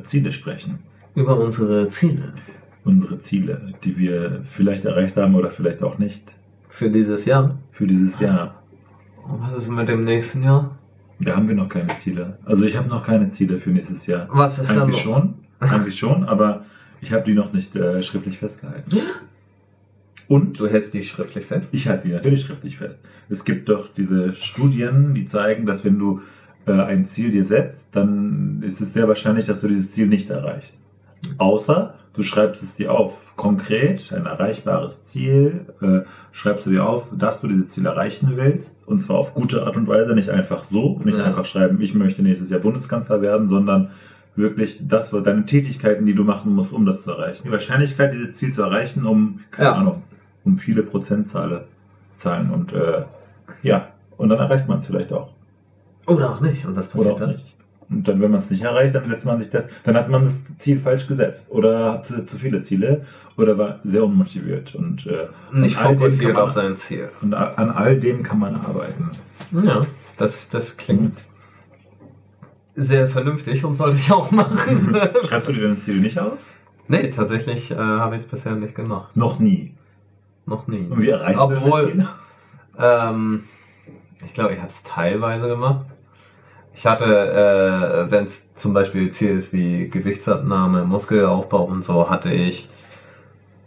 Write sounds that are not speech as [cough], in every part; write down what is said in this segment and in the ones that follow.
unsere Ziele sprechen. Über unsere Ziele Unsere Ziele, die wir vielleicht erreicht haben oder vielleicht auch nicht für dieses Jahr. für dieses Jahr. Und was ist mit dem nächsten Jahr? Da haben wir noch keine Ziele. Also ich habe noch keine Ziele für nächstes Jahr. Was ist da Eigentlich los? schon, [laughs] eigentlich schon, aber ich habe die noch nicht äh, schriftlich festgehalten. Und Du hältst die schriftlich fest? ich halte die natürlich schriftlich fest. Es gibt doch diese Studien, die zeigen, dass wenn du äh, ein Ziel dir setzt, dann ist es sehr wahrscheinlich, dass du dieses Ziel nicht erreichst. Außer du schreibst es dir auf. Konkret, ein erreichbares Ziel, äh, schreibst du dir auf, dass du dieses Ziel erreichen willst. Und zwar auf gute Art und Weise, nicht einfach so, nicht Ja. einfach schreiben, ich möchte nächstes Jahr Bundeskanzler werden, sondern wirklich das, was deine Tätigkeiten, die du machen musst, um das zu erreichen. Die Wahrscheinlichkeit, dieses Ziel zu erreichen, um, keine Ja. Ahnung, um viele Prozentzahlen zahlen. Und äh, ja, und dann erreicht man es vielleicht auch. Oder auch nicht. Und Oder passiert auch dann? nicht. Und dann, wenn man es nicht erreicht, dann setzt man sich das, dann hat man das Ziel falsch gesetzt oder hatte zu viele Ziele oder war sehr unmotiviert und äh, Nicht fokussiert man- auf sein Ziel. Und an all dem kann man arbeiten. Ja, das, das klingt sehr vernünftig und sollte ich auch machen. [laughs] Schreibst du dir deine Ziele nicht auf? nee, tatsächlich äh, habe ich es bisher nicht gemacht. Noch nie. Noch nie. Und wie erreichst du Obwohl- deine Ziele? Ähm, ich glaube, ich habe es teilweise gemacht. Ich hatte, äh, wenn es zum Beispiel Ziel ist wie Gewichtsabnahme, Muskelaufbau und so, hatte ich,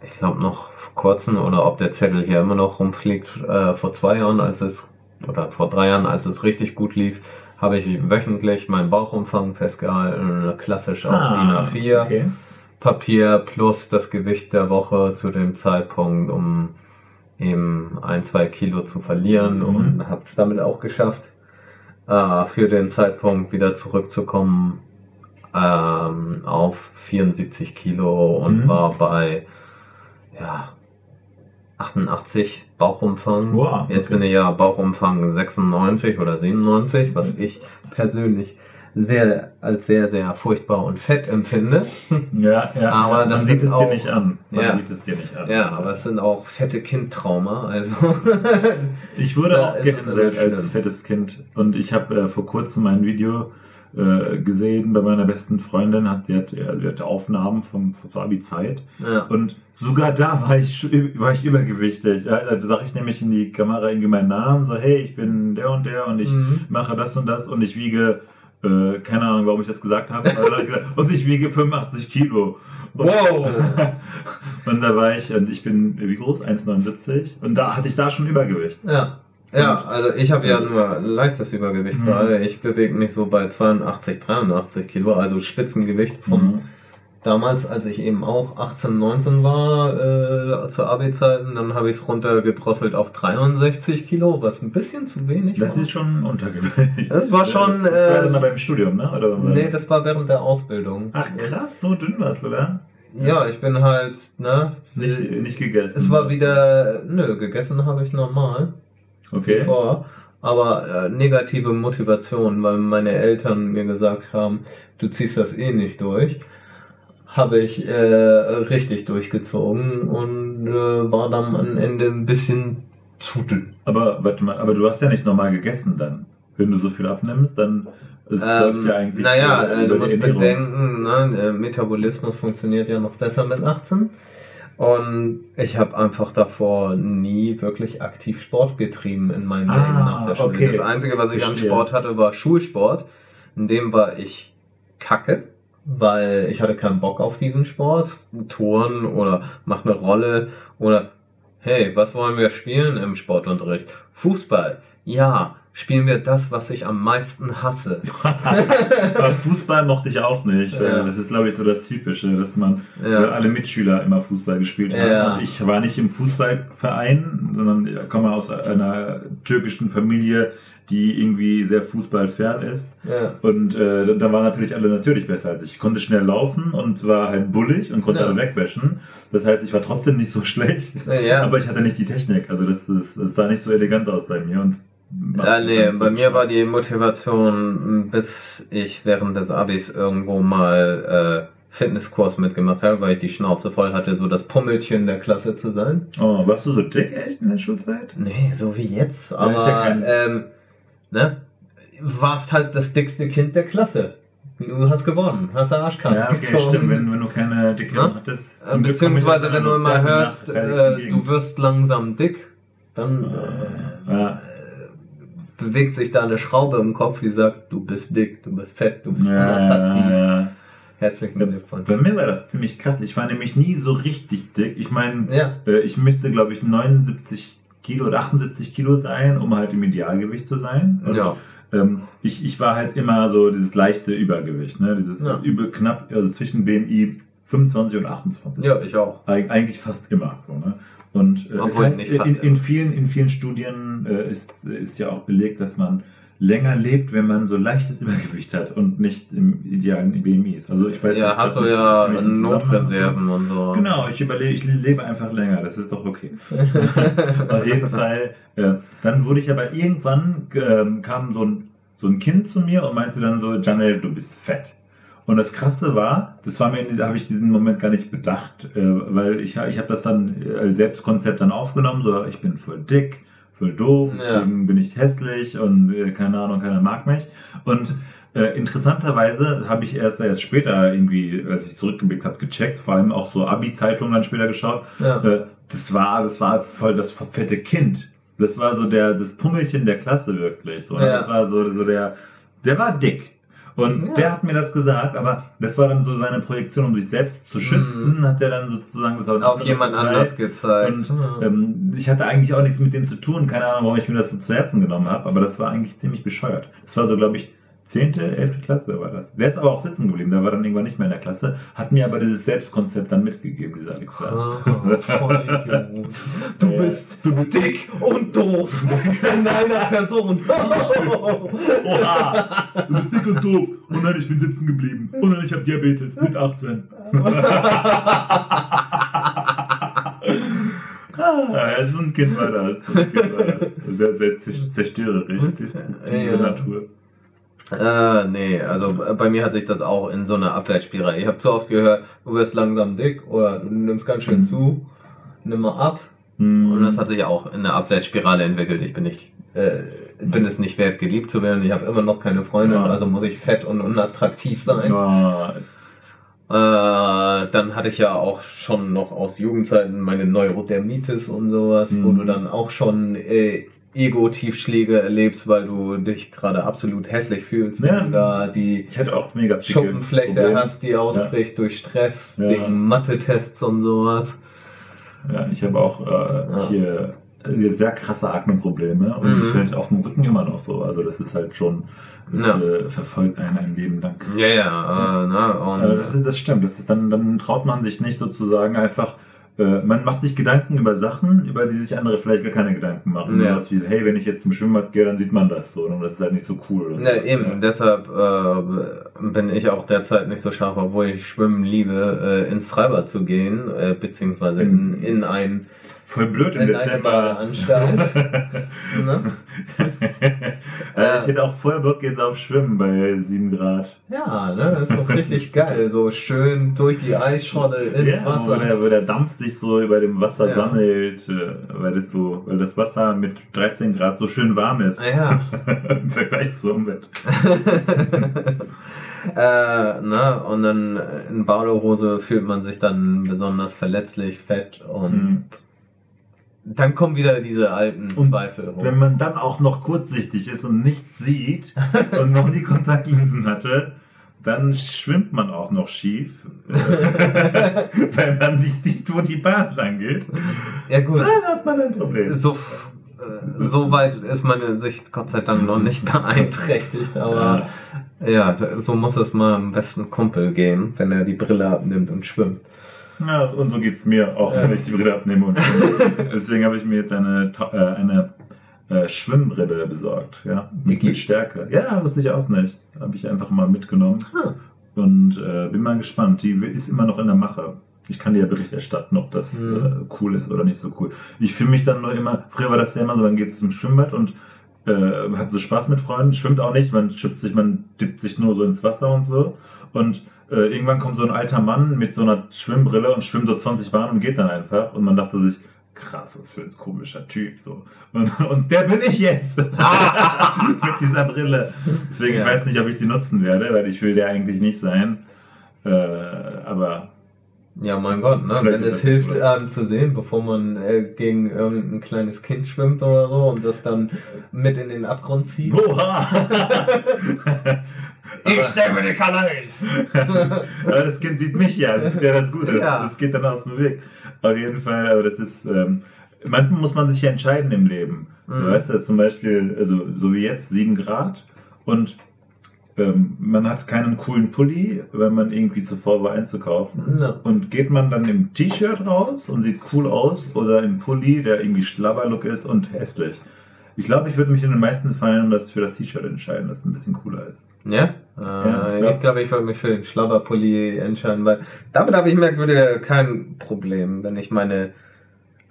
ich glaube noch vor kurzem oder ob der Zettel hier immer noch rumfliegt, äh, vor zwei Jahren, als es, oder vor drei Jahren, als es richtig gut lief, habe ich wöchentlich meinen Bauchumfang festgehalten, klassisch auf DIN A4. Ah, Okay. Papier plus das Gewicht der Woche zu dem Zeitpunkt, um eben ein, zwei Kilo zu verlieren Mhm. und habe es damit auch geschafft, äh, für den Zeitpunkt wieder zurückzukommen ähm, auf 74 Kilo und Mhm. war bei ja, 88 Bauchumfang. Wow, Jetzt okay. bin ich ja Bauchumfang 96 oder 97, was ich persönlich sehr als sehr, sehr furchtbar und fett empfinde. Ja, ja. Aber ja. das man sieht es auch- dir nicht an. Man Ja. sieht es dir nicht an. Ja, aber es sind auch fette Kindtrauma, also. [laughs] Ich wurde auch gehänselt als fettes Kind. Und ich habe äh, vor kurzem ein Video äh, gesehen bei meiner besten Freundin, hat, die, hat, die hatte Aufnahmen vom, von Abi-Zeit. ja. Und sogar da war ich, war ich übergewichtig. Da sage ich nämlich in die Kamera irgendwie meinen Namen, so hey, ich bin der und der und ich Mhm. mache das und das und ich wiege, äh, keine Ahnung, warum ich das gesagt habe, und ich wiege 85 Kilo. Und, Wow. [laughs] und da war ich, und ich bin, wie groß? 1,79 und da hatte ich da schon Übergewicht. Ja. Ja, Und- also ich habe ja nur leichtes Übergewicht Mhm. gerade. Ich bewege mich so bei 82, 83 Kilo, also Spitzengewicht von Mhm. Damals, als ich eben auch 18, 19 war, äh, zu AB-Zeiten. Dann habe ich es runtergedrosselt auf 63 Kilo, was ein bisschen zu wenig Das war. ist schon Untergewicht. Das war schon, Das war äh, dann aber im Studium, ne? Oder, Nee, das war während der Ausbildung. Ach krass, so dünn warst du da? Ja, ich bin halt, ne? Nicht, nicht gegessen. Es war wieder, nö, gegessen habe ich normal. Okay. vor, aber äh, negative Motivation, weil meine Eltern mir gesagt haben, du ziehst das eh nicht durch, habe ich äh, richtig durchgezogen und äh, war dann am Ende ein bisschen zu dünn. Aber warte mal, aber du hast ja nicht normal gegessen dann. Wenn du so viel abnimmst, dann es läuft ja eigentlich naja, äh, äh, du über musst Ernährung. bedenken, ne, der Metabolismus funktioniert ja noch besser mit 18. Und ich habe einfach davor nie wirklich aktiv Sport getrieben in meinem Ah, Leben nach der Schule. okay. Das Einzige, was ich an Verstehe. Sport hatte, war Schulsport. In dem war ich kacke, weil ich hatte keinen Bock auf diesen Sport. Touren oder mach eine Rolle oder hey, was wollen wir spielen im Sportunterricht? Fußball. Ja, spielen wir das, was ich am meisten hasse. [laughs] aber Fußball mochte ich auch nicht. Ja. Das ist, glaube ich, so das Typische, dass man Ja. alle Mitschüler immer Fußball gespielt haben. Ja. Ich war nicht im Fußballverein, sondern ich komme aus einer türkischen Familie, die irgendwie sehr fußballfern ist. Ja. Und äh, da waren natürlich alle natürlich besser als ich. Ich konnte schnell laufen und war halt bullig und konnte Ja. alle wegwäschen. Das heißt, ich war trotzdem nicht so [laughs] schlecht. Ja. Aber ich hatte nicht die Technik. Also das, das, das sah nicht so elegant aus bei mir. Und Ja, nee, bei mir war die Motivation, bis ich während des Abis irgendwo mal äh, Fitnesskurs mitgemacht habe, weil ich die Schnauze voll hatte, so das Pummelchen der Klasse zu sein. Oh, warst du so dick echt in der Schulzeit? Nee, so wie jetzt, Ja, aber ja kein- ähm, ne, warst halt das dickste Kind der Klasse. Du hast gewonnen, hast eine Arschkarte Ja, okay, gezogen. stimmt, wenn, wenn du keine dicke Ne? hattest. Äh, Zum Beziehungsweise, wenn du immer hörst, äh, du wirst langsam dick, dann äh, Ja. Bewegt sich da eine Schraube im Kopf, die sagt, du bist dick, du bist fett, du bist unattraktiv. ja. Herzlichen Glückwunsch. Bei mir war das ziemlich krass. Ich war nämlich nie so richtig dick. Ich meine, Ja. äh, ich müsste, glaube ich, 79 Kilo oder 78 Kilo sein, um halt im Idealgewicht zu sein. Und, Ja. ähm, ich, ich war halt immer so dieses leichte Übergewicht, ne? Dieses Ja. übel knapp, also zwischen BMI 25 und 28. Ja, ich auch. Eig eigentlich fast immer so, ne? Und äh, Obwohl heißt, in, in, vielen, in vielen Studien äh, ist, ist ja auch belegt, dass man länger lebt, wenn man so leichtes Übergewicht hat und nicht im idealen BMI ist. Also ich weiß Ja, hast du ja. Notreserven und so. Genau, ich überlebe, ich lebe einfach länger, das ist doch okay. [laughs] Auf jeden Fall. Äh, dann wurde ich aber irgendwann, ähm, kam so ein, so ein Kind zu mir und meinte dann so, Janelle, du bist fett. Und das Krasse war, das war mir, da habe ich diesen Moment gar nicht bedacht, äh, weil ich, ich habe das dann als Selbstkonzept dann aufgenommen, so ich bin voll dick, voll doof, Ja. deswegen bin ich hässlich und äh, keine Ahnung, keiner mag mich. Und äh, interessanterweise habe ich erst erst später irgendwie, als ich zurückgeblickt habe, gecheckt, vor allem auch so Abi-Zeitungen dann später geschaut. Ja. Äh, das war, das war voll das fette Kind. Das war so der, das Pummelchen der Klasse wirklich. So, ne? Ja. Das war so, so der, der war dick. Und Ja. der hat mir das gesagt, aber das war dann so seine Projektion, um sich selbst zu schützen, hat er dann sozusagen das Mhm. Auf jemand anders gezeigt. und ähm, ich hatte eigentlich auch nichts mit dem zu tun, keine Ahnung, warum ich mir das so zu Herzen genommen habe, aber das war eigentlich ziemlich bescheuert. Das war so, glaube ich, 10., 11. Klasse war das. Der ist aber auch sitzen geblieben, der war dann irgendwann nicht mehr in der Klasse, hat mir aber dieses Selbstkonzept dann mitgegeben, dieser Alexander. Ah, Vollidiot. Du Ja. bist, du bist dick und doof in einer Person. [laughs] Oha, du bist dick und doof. Oh nein, ich bin sitzen geblieben. Oh nein, ich habe Diabetes mit 18. [laughs] Ah, so ein Kind war das. So ein Kind war das. Sehr, sehr zerst- zerstörerisch, destruktive Ja. Natur. Äh, nee, also bei mir hat sich das auch in so eine Abwärtsspirale. Ich habe so oft gehört, du wirst langsam dick oder du nimmst ganz schön Mhm. zu, nimm mal ab. Hm. Und das hat sich auch in eine Abwärtsspirale entwickelt. Ich bin nicht, äh, bin es nicht wert, geliebt zu werden. Ich habe immer noch keine Freundin, Ja. also muss ich fett und unattraktiv sein. Ja, Äh, dann hatte ich ja auch schon noch aus Jugendzeiten meine Neurodermitis und sowas, wo Mhm. du dann auch schon äh, Ego-Tiefschläge erlebst, weil du dich gerade absolut hässlich fühlst, Ja. wenn du da die ich hatte auch mega Pickel- Schuppenflechte Probleme. hast, die ausbricht durch Stress, Ja. wegen Mathe-Tests und sowas. Ja, ich habe auch äh, Ja. hier sehr krasse Akne-Probleme und Mhm. halt auf dem Rücken immer noch so. Also das ist halt schon, das Ja. äh, verfolgt einen ein Leben lang. Ja, ja, äh, ne, und Also das, das stimmt. Das ist dann, dann traut man sich nicht sozusagen einfach. Äh, man macht sich Gedanken über Sachen, über die sich andere vielleicht gar keine Gedanken machen. Ja. Sowas wie, hey, wenn ich jetzt zum Schwimmbad gehe, dann sieht man das so. Und das ist halt nicht so cool. Ja, sowas. eben, deshalb äh, bin ich auch derzeit nicht so scharf, obwohl ich Schwimmen liebe, äh, ins Freibad zu gehen, äh, beziehungsweise in, in ein Voll blöd im Dezember. Badeanstalt. ne? äh, [laughs] ich hätte auch voll Bock jetzt auf Schwimmen bei 7 Grad. Ja, ne, das ist doch richtig geil, so schön durch die Eisscholle ins ja, Wasser. Wo der, wo der Dampf sich so über dem Wasser Ja. sammelt, äh, weil das so, weil das Wasser mit 13 Grad so schön warm ist. Ja. [laughs] Im Vergleich zum Bett. [laughs] äh, ne, und dann in Badehose fühlt man sich dann besonders verletzlich, fett und Mhm. Dann kommen wieder diese alten Und Zweifel rum. Wenn man dann auch noch kurzsichtig ist und nichts sieht [laughs] und noch nie Kontaktlinsen hatte, dann schwimmt man auch noch schief, äh, [laughs] weil man nicht sieht, wo die Bahn lang geht. Ja gut, Dann hat man ein Problem. so, äh, so weit ist meine Sicht Gott sei Dank noch nicht [laughs] beeinträchtigt, aber ja, so muss es mal am besten Kumpel gehen, wenn er die Brille abnimmt und schwimmt. Ja, und so geht's mir, auch wenn ich die Brille abnehme. Und. [laughs] Deswegen habe ich mir jetzt eine, äh, eine äh, Schwimmbrille besorgt. Ja? Die Mit? Stärke. Ja, wusste ich auch nicht. Habe ich einfach mal mitgenommen. Ah. Und äh, bin mal gespannt. Die ist immer noch in der Mache. Ich kann dir ja Bericht erstatten, ob das Mhm. äh, cool ist oder nicht so cool. Ich fühle mich dann nur immer, früher war das ja immer so, man geht zum Schwimmbad und äh, hat so Spaß mit Freunden, schwimmt auch nicht, man schippt sich, man dippt sich nur so ins Wasser und so. Und äh, irgendwann kommt so ein alter Mann mit so einer Schwimmbrille und schwimmt so 20 Bahnen und geht dann einfach. Und man dachte sich, krass, was für ein komischer Typ. So. Und, und der bin ich jetzt. [laughs] [laughs] Mit dieser Brille. Deswegen, Ja. ich weiß nicht, ob ich sie nutzen werde, weil ich will der eigentlich nicht sein. Äh, aber Ja, mein Gott, ne? Vielleicht wenn es das hilft, einem zu sehen, bevor man äh, gegen irgendein kleines Kind schwimmt oder so und das dann mit in den Abgrund zieht. Oha! [laughs] [laughs] stelle mir die Kanal [laughs] aber das Kind sieht mich ja, das ist ja das Gute. Das, Ja. das geht dann aus dem Weg. Auf jeden Fall, aber das ist. Ähm, manchmal muss man sich ja entscheiden im Leben. Mhm. Du weißt ja zum Beispiel, also so wie jetzt, 7 Grad und ähm, man hat keinen coolen Pulli, wenn man irgendwie zuvor war einzukaufen. Ja. Und geht man dann im T-Shirt raus und sieht cool aus oder im Pulli, der irgendwie Schlabberlook ist und hässlich. Ich glaube, ich würde mich in den meisten Fällen das für das T-Shirt entscheiden, das ein bisschen cooler ist. Ja? Äh, Ja, ich ich glaub- glaube, ich würde mich für den Schlabberpulli entscheiden, weil damit habe ich merkwürdig kein Problem, wenn ich meine.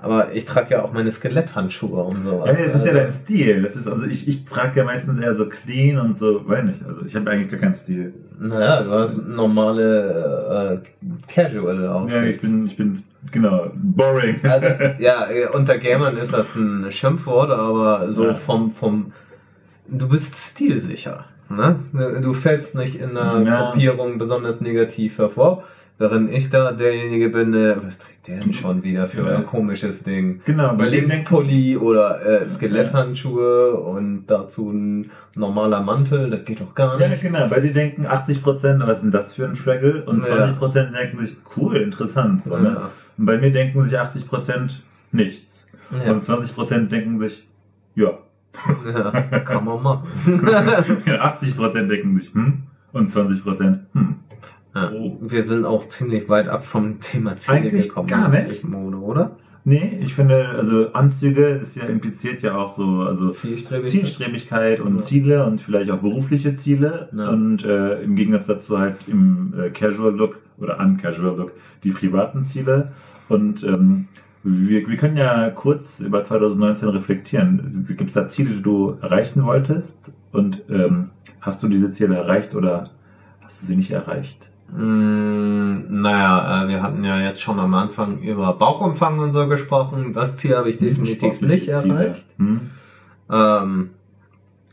Aber ich trage ja auch meine Skeletthandschuhe und sowas. Ja, das ist ja Also, dein Stil. Das ist, also ich, ich trage ja meistens eher so clean und so, weiß nicht. Also ich habe eigentlich gar keinen Stil. Naja, du hast normale äh, Casual Outfits. Ja, ich bin, ich bin, genau, boring. Also, [laughs] ja, unter Gamern ist das ein Schimpfwort, aber so Ja. vom, vom, du bist stilsicher. Ne? Du fällst nicht in der Ja. Gruppierung besonders negativ hervor, während ich da derjenige bin, der, was trägt der denn schon wieder für Ja. ein komisches Ding? genau, Überlebenspulli oder äh, Skeletthandschuhe und dazu ein normaler Mantel, das geht doch gar Ja, nicht. genau. Bei dir denken 80%, was ist denn das für ein Fraggle? Und Ja. 20% denken sich, cool, interessant. So, ne? Ja. Und bei mir denken sich 80% nichts. Ja. Und 20% denken sich, ja. ja, kann man machen. [laughs] 80% denken sich, hm. Und 20%, hm. Ja. Oh. Wir sind auch ziemlich weit ab vom Thema Ziele Eigentlich gekommen. gar nicht. Mode, oder? Nee, ich finde, also Anzüge ist ja impliziert ja auch so, also Zielstrebig. Zielstrebigkeit und Ja. Ziele und vielleicht auch berufliche Ziele. Ja. Und äh, im Gegensatz dazu halt im äh, Casual Look oder Uncasual Look die privaten Ziele. Und ähm, wir, wir können ja kurz über 2019 reflektieren. Gibt es da Ziele, die du erreichen wolltest? Und ähm, hast du diese Ziele erreicht oder hast du sie nicht erreicht? Mm, naja, äh, wir hatten ja jetzt schon am Anfang über Bauchumfang und so gesprochen. Das Ziel habe ich definitiv nicht Ziele. erreicht. Hm? Ähm,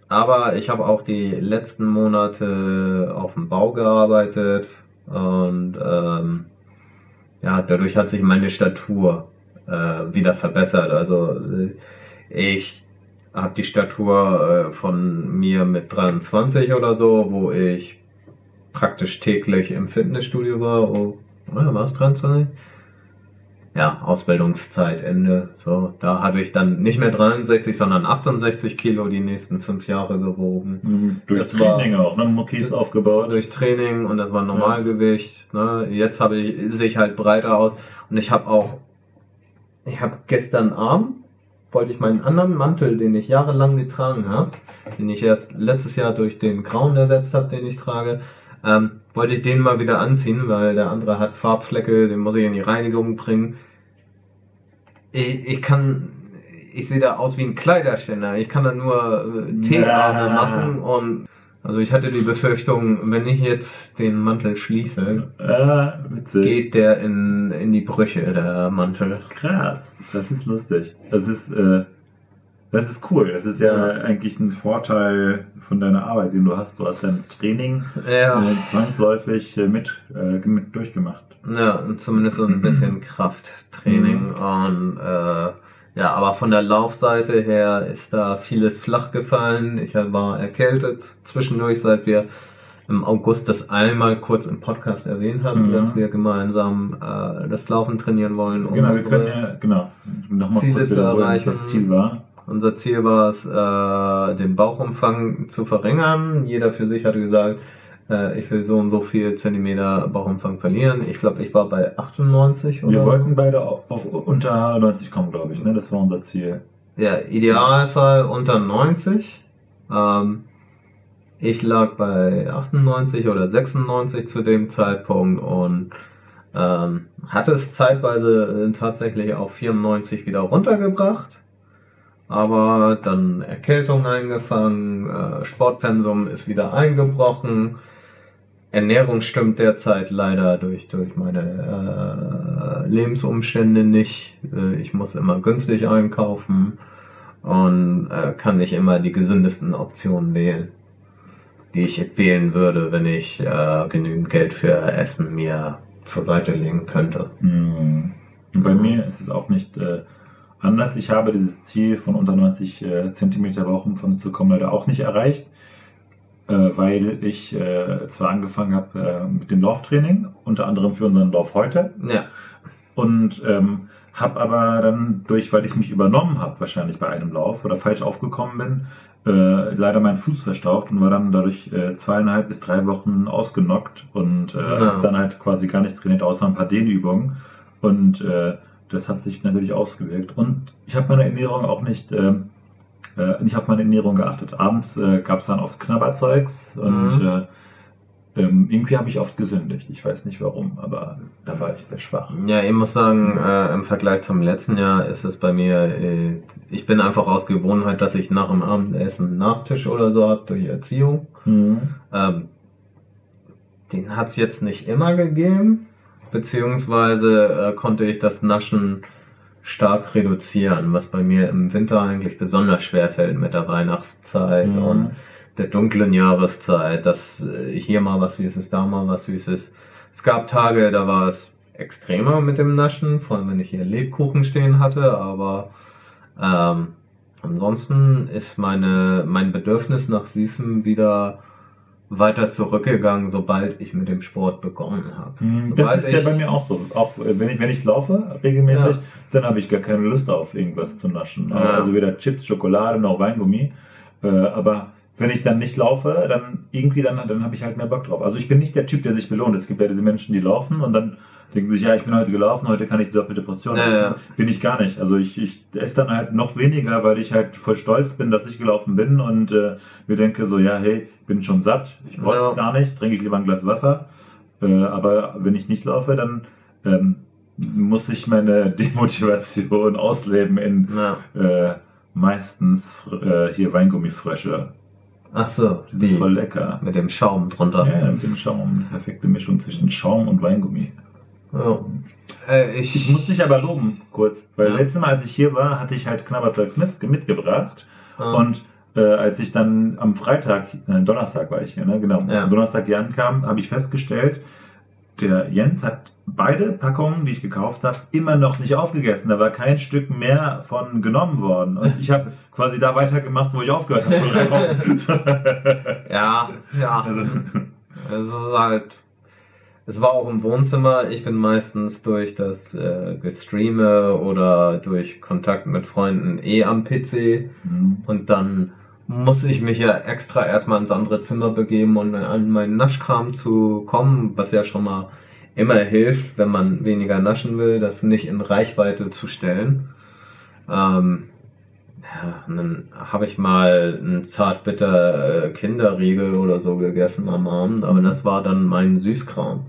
aber ich habe auch die letzten Monate auf dem Bau gearbeitet und ähm, ja, dadurch hat sich meine Statur äh, wieder verbessert. Also äh, ich habe die Statur äh, von mir mit 23 oder so, wo ich praktisch täglich im Fitnessstudio war. Oh, oder war es 23? Ja, Ausbildungszeit, Ende. So, da habe ich dann nicht mehr 63, sondern 68 Kilo die nächsten fünf Jahre gewogen. Mhm. Durch Das war- Training auch, ne? Muckis aufgebaut. Durch Training und das war Normalgewicht. Ne? Jetzt habe ich, sehe ich halt breiter aus und ich habe auch, ich habe gestern Abend, wollte ich meinen anderen Mantel, den ich jahrelang getragen habe, den ich erst letztes Jahr durch den grauen ersetzt habe, den ich trage, ähm, wollte ich den mal wieder anziehen, weil der andere hat Farbflecke, den muss ich in die Reinigung bringen. Ich, ich kann, ich sehe da aus wie ein Kleiderständer. Ich kann da nur äh, T-Arme Ja. machen und also ich hatte die Befürchtung, wenn ich jetzt den Mantel schließe, Ja, geht der in, in die Brüche, der Mantel. Krass, das ist lustig. Das ist, äh, das ist cool. Das ist ja, Ja. eigentlich ein Vorteil von deiner Arbeit, den du hast. Du hast dein Training Ja, äh, zwangsläufig äh, mit, äh, mit durchgemacht. ja zumindest so ein bisschen Krafttraining und äh, ja, aber von der Laufseite her ist da vieles flach gefallen. Ich war erkältet zwischendurch, seit wir im August das einmal kurz im Podcast erwähnt haben, Mhm. dass wir gemeinsam äh, das Laufen trainieren wollen. um genau, wir unsere- können ja, genau, Ziele kurz zu erreichen. das Ziel war. Unser Ziel war es, äh, den Bauchumfang zu verringern. Jeder für sich hatte gesagt, äh, ich will so und so viel Zentimeter Bauchumfang verlieren. Ich glaube, ich war bei 98 oder Wir wollten beide auf, auf unter 90 kommen, glaube ich. Ne? Das war unser Ziel. Ja, Idealfall unter 90. Ähm, ich lag bei 98 oder 96 zu dem Zeitpunkt und ähm, hatte es zeitweise äh, tatsächlich auf 94 wieder runtergebracht. Aber dann Erkältung eingefangen, äh, Sportpensum ist wieder eingebrochen. Ernährung stimmt derzeit leider durch, durch meine äh, Lebensumstände nicht. Äh, ich muss immer günstig einkaufen und äh, kann nicht immer die gesündesten Optionen wählen, die ich wählen würde, wenn ich äh, genügend Geld für Essen mir zur Seite legen könnte. Mhm. Bei mir ist es auch nicht äh, anders. Ich habe dieses Ziel von unter 90 äh, cm Bauchumfang zu kommen leider auch nicht erreicht, äh, weil ich äh, zwar angefangen habe äh, mit dem Lauftraining, unter anderem für unseren Lauf heute, Ja. und ähm, habe aber dann durch, weil ich mich übernommen habe, wahrscheinlich bei einem Lauf oder falsch aufgekommen bin, äh, leider meinen Fuß verstaucht und war dann dadurch äh, zweieinhalb bis drei Wochen ausgenockt und äh, Ja. dann halt quasi gar nicht trainiert, außer ein paar Dehnübungen. Und äh, das hat sich natürlich ausgewirkt. Und ich habe meine Ernährung auch nicht, äh, nicht auf meine Ernährung geachtet. Abends äh, gab es dann oft Knabberzeugs und Mhm. äh, ähm, irgendwie habe ich oft gesündigt. Ich weiß nicht warum, aber da war ich sehr schwach. Ja, ich muss sagen, äh, im Vergleich zum letzten Jahr ist es bei mir, äh, ich bin einfach aus Gewohnheit, dass ich nach dem Abendessen einen Nachtisch oder so habe durch Erziehung. Mhm. Ähm, den hat es jetzt nicht immer gegeben, beziehungsweise äh, konnte ich das Naschen stark reduzieren, was bei mir im Winter eigentlich besonders schwer fällt mit der Weihnachtszeit Mhm. und der dunklen Jahreszeit, dass äh, hier mal was Süßes, da mal was Süßes. Es gab Tage, da war es extremer mit dem Naschen, vor allem wenn ich hier Lebkuchen stehen hatte, aber ähm, ansonsten ist meine, mein Bedürfnis nach Süßem wieder weiter zurückgegangen, sobald ich mit dem Sport begonnen habe. Sobald Das ist ja bei mir auch so. Auch äh, wenn ich, wenn ich laufe regelmäßig, Ja. dann habe ich gar keine Lust auf irgendwas zu naschen. Ja. Also weder Chips, Schokolade noch Weingummi. Äh, aber wenn ich dann nicht laufe, dann irgendwie dann, dann habe ich halt mehr Bock drauf. Also ich bin nicht der Typ, der sich belohnt. Es gibt ja diese Menschen, die laufen und dann denken sich, ja, ich bin heute gelaufen, heute kann ich die doppelte Portion essen. ja. Bin ich gar nicht. Also ich, ich esse dann halt noch weniger, weil ich halt voll stolz bin, dass ich gelaufen bin und äh, mir denke so, ja, hey, bin schon satt, ich brauche es gar nicht, trinke ich lieber ein Glas Wasser. Äh, aber wenn ich nicht laufe, dann ähm, muss ich meine [laughs] Demotivation ausleben in äh, meistens äh, hier Weingummifrösche. Ach so, Die sind die voll lecker. mit dem Schaum drunter. Ja, mit dem Schaum. Perfekte Mischung zwischen Schaum und Weingummi. Ja. Äh, ich, Ich muss dich aber loben, kurz, weil Ja. letztes Mal, als ich hier war, hatte ich halt Knabberzeugs mit, mitgebracht. Ah. Und äh, als ich dann am Freitag, äh, Donnerstag war ich hier, ne? genau, Ja. am Donnerstag hier ankam, habe ich festgestellt, der Jens hat beide Packungen, die ich gekauft habe, immer noch nicht aufgegessen. Da war kein Stück mehr von genommen worden. Und ich habe [laughs] quasi da weitergemacht, wo ich aufgehört habe. [laughs] ja, ja. also, Es ist halt. Es war auch im Wohnzimmer. Ich bin meistens durch das äh, Gestreame oder durch Kontakt mit Freunden eh am PC. hm. Und dann muss ich mich ja extra erstmal ins andere Zimmer begeben, um an meinen Naschkram zu kommen, was ja schon mal immer hilft, wenn man weniger naschen will, das nicht in Reichweite zu stellen. Ähm, ja, und dann habe ich mal einen zartbitter äh, Kinderriegel oder so gegessen am Abend, aber das war dann mein Süßkram.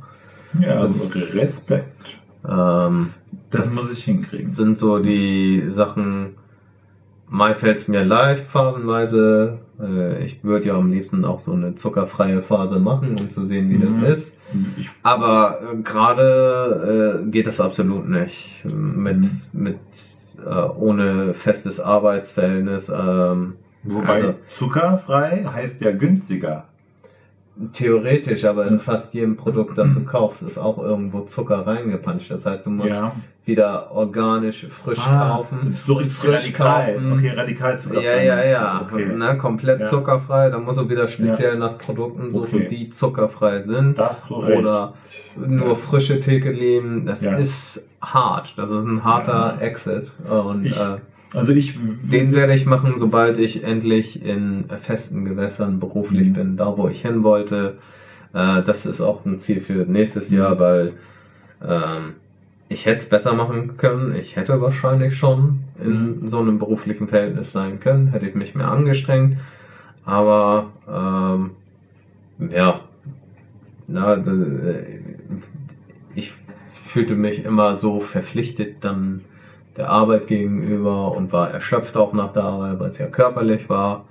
ja, Das- also Respekt. Ähm, Das muss ich hinkriegen. sind so die Sachen, mal fällt es mir leicht, phasenweise. Äh, ich würde ja am liebsten auch so eine zuckerfreie Phase machen, um zu sehen, wie das Mhm. ist. Ich, Aber äh, gerade äh, geht das absolut nicht. Mit, Mhm. mit ohne festes Arbeitsverhältnis. Ähm, wobei also- zuckerfrei heißt ja günstiger. Theoretisch, aber in Ja. fast jedem Produkt, das du kaufst, ist auch irgendwo Zucker reingepanscht. Das heißt, du musst Ja. wieder organisch frisch Ah, kaufen. So richtig frisch radikal. kaufen. Okay, radikal zuckerfrei. Ja, ja, ja. Okay. Ne, komplett Ja. zuckerfrei. Da musst du wieder speziell nach Produkten suchen, Okay. die zuckerfrei sind. Da hast du recht. Oder nur Ja. frische Tekelin. Das Ja. ist hart. Das ist ein harter Ja. Exit. Und Ich- äh, Also ich den werde ich machen, sobald ich endlich in festen Gewässern beruflich Mhm. bin, da wo ich hin wollte. Äh, das ist auch ein Ziel für nächstes Mhm. Jahr, weil ähm, ich hätte es besser machen können. Ich hätte wahrscheinlich schon in Mhm. so einem beruflichen Verhältnis sein können, hätte ich mich mehr angestrengt. Aber ähm, ja, na, äh, ich fühlte mich immer so verpflichtet dann der Arbeit gegenüber und war erschöpft auch nach der Arbeit, weil es ja körperlich war.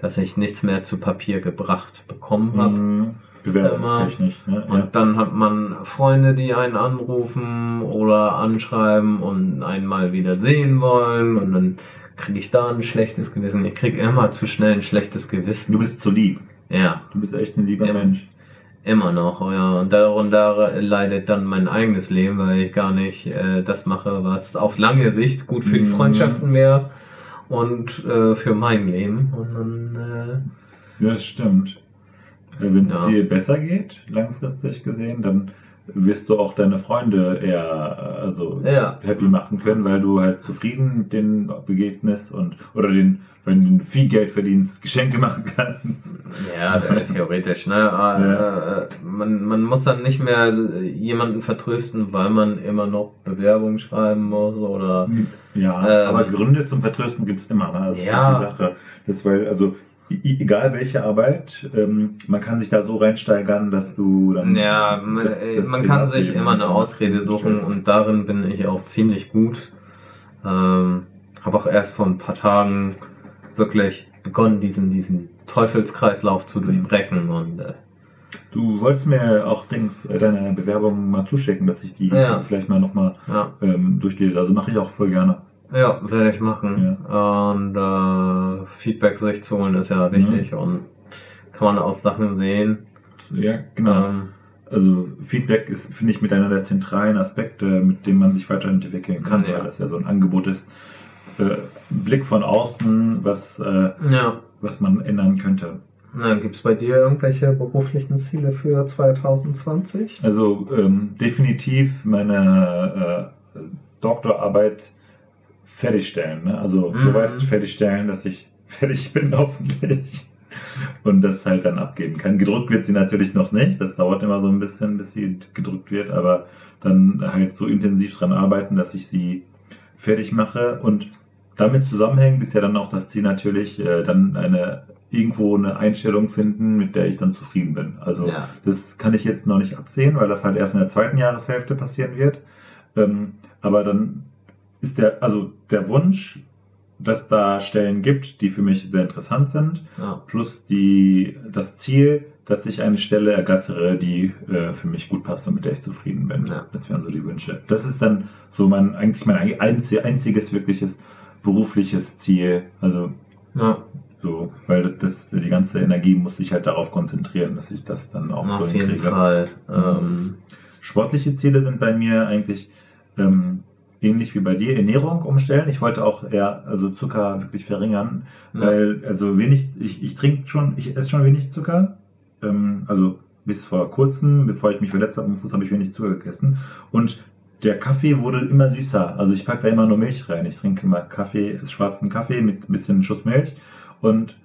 dass ich nichts mehr zu Papier gebracht bekommen habe. Mhm. Bewerbungstechnisch. Ne? Und Ja. dann hat man Freunde, die einen anrufen oder anschreiben und einen mal wieder sehen wollen und dann kriege ich da ein schlechtes Gewissen. Ich kriege immer zu schnell ein schlechtes Gewissen. Du bist zu lieb. Ja, Du bist echt ein lieber Ja. Mensch. Immer noch. Ja. Und darunter leidet dann mein eigenes Leben, weil ich gar nicht äh, das mache, was auf lange Sicht gut für die Mhm. Freundschaften wäre und äh, für mein Leben. Und dann, Ja, das stimmt. Wenn es Ja. dir besser geht, langfristig gesehen, dann wirst du auch deine Freunde eher also Ja. happy machen können, weil du halt zufrieden mit denen begegnest und oder den, wenn du viel Geld verdienst, Geschenke [laughs] machen kannst. ja, theoretisch. Ne? Äh, äh, man, man muss dann nicht mehr jemanden vertrösten, weil man immer noch Bewerbung schreiben muss oder Ja, Ähm. aber Gründe zum Vertrösten gibt es immer. Ne? Das Ja. ist die Sache. Das weil, also egal welche Arbeit, ähm, man kann sich da so reinsteigern, dass du dann. Ja, man, das- äh, das man kann sich immer eine Ausrede suchen und darin bin ich auch ziemlich gut. Ähm, habe auch erst vor ein paar Tagen wirklich begonnen, diesen, diesen Teufelskreislauf zu durchbrechen und äh, Du wolltest mir auch Dings, äh, deine Bewerbung mal zuschicken, dass ich die Ja. vielleicht mal nochmal ja, ähm, durchlese. Also mache ich auch voll gerne. Ja, werde ich machen. Und äh, Feedback sich zu holen ist ja wichtig und kann man aus Sachen sehen. Ja, genau. Ähm, Also Feedback ist, finde ich, mit einer der zentralen Aspekte, mit dem man sich weiterentwickeln kann, Ja. weil das ja so ein Angebot ist. Äh, Blick von außen, was, äh, ja. was man ändern könnte. Na, Gibt es bei dir irgendwelche beruflichen Ziele für 2020? Also ähm, definitiv meine äh, Doktorarbeit fertigstellen. Ne? Also Mhm. soweit fertigstellen, dass ich [laughs] fertig bin, hoffentlich. Und das halt dann abgeben kann. Gedruckt wird sie natürlich noch nicht. Das dauert immer so ein bisschen, bis sie gedruckt wird. Aber dann halt so intensiv dran arbeiten, dass ich sie fertig mache. Und damit zusammenhängend ist ja dann auch das Ziel natürlich, äh, dann eine irgendwo eine Einstellung finden, mit der ich dann zufrieden bin. Also Ja. das kann ich jetzt noch nicht absehen, weil das halt erst in der zweiten Jahreshälfte passieren wird. Ähm, aber dann ist der, also der Wunsch, dass da Stellen gibt, die für mich sehr interessant sind, Ja. plus die, das Ziel, dass ich eine Stelle ergattere, die äh, für mich gut passt und mit der ich zufrieden bin. Ja. Das wären so die Wünsche. Das ist dann so mein, eigentlich mein einzi- einziges wirkliches berufliches Ziel. Also ja. so, weil das, die ganze Energie muss sich halt darauf konzentrieren, dass ich das dann auch so Auf jeden hinkriege. Fall. Ähm, Sportliche Ziele sind bei mir eigentlich ähm, ähnlich wie bei dir, Ernährung umstellen. Ich wollte auch eher also Zucker wirklich verringern, Ja. weil also wenig, ich, ich trinke schon, ich esse schon wenig Zucker. Ähm, also bis vor kurzem, bevor ich mich verletzt habe am Fuß, habe ich wenig Zucker gegessen. Und der Kaffee wurde immer süßer. Also ich packe da immer nur Milch rein. Ich trinke immer Kaffee, schwarzen Kaffee mit ein bisschen Schuss Milch. Und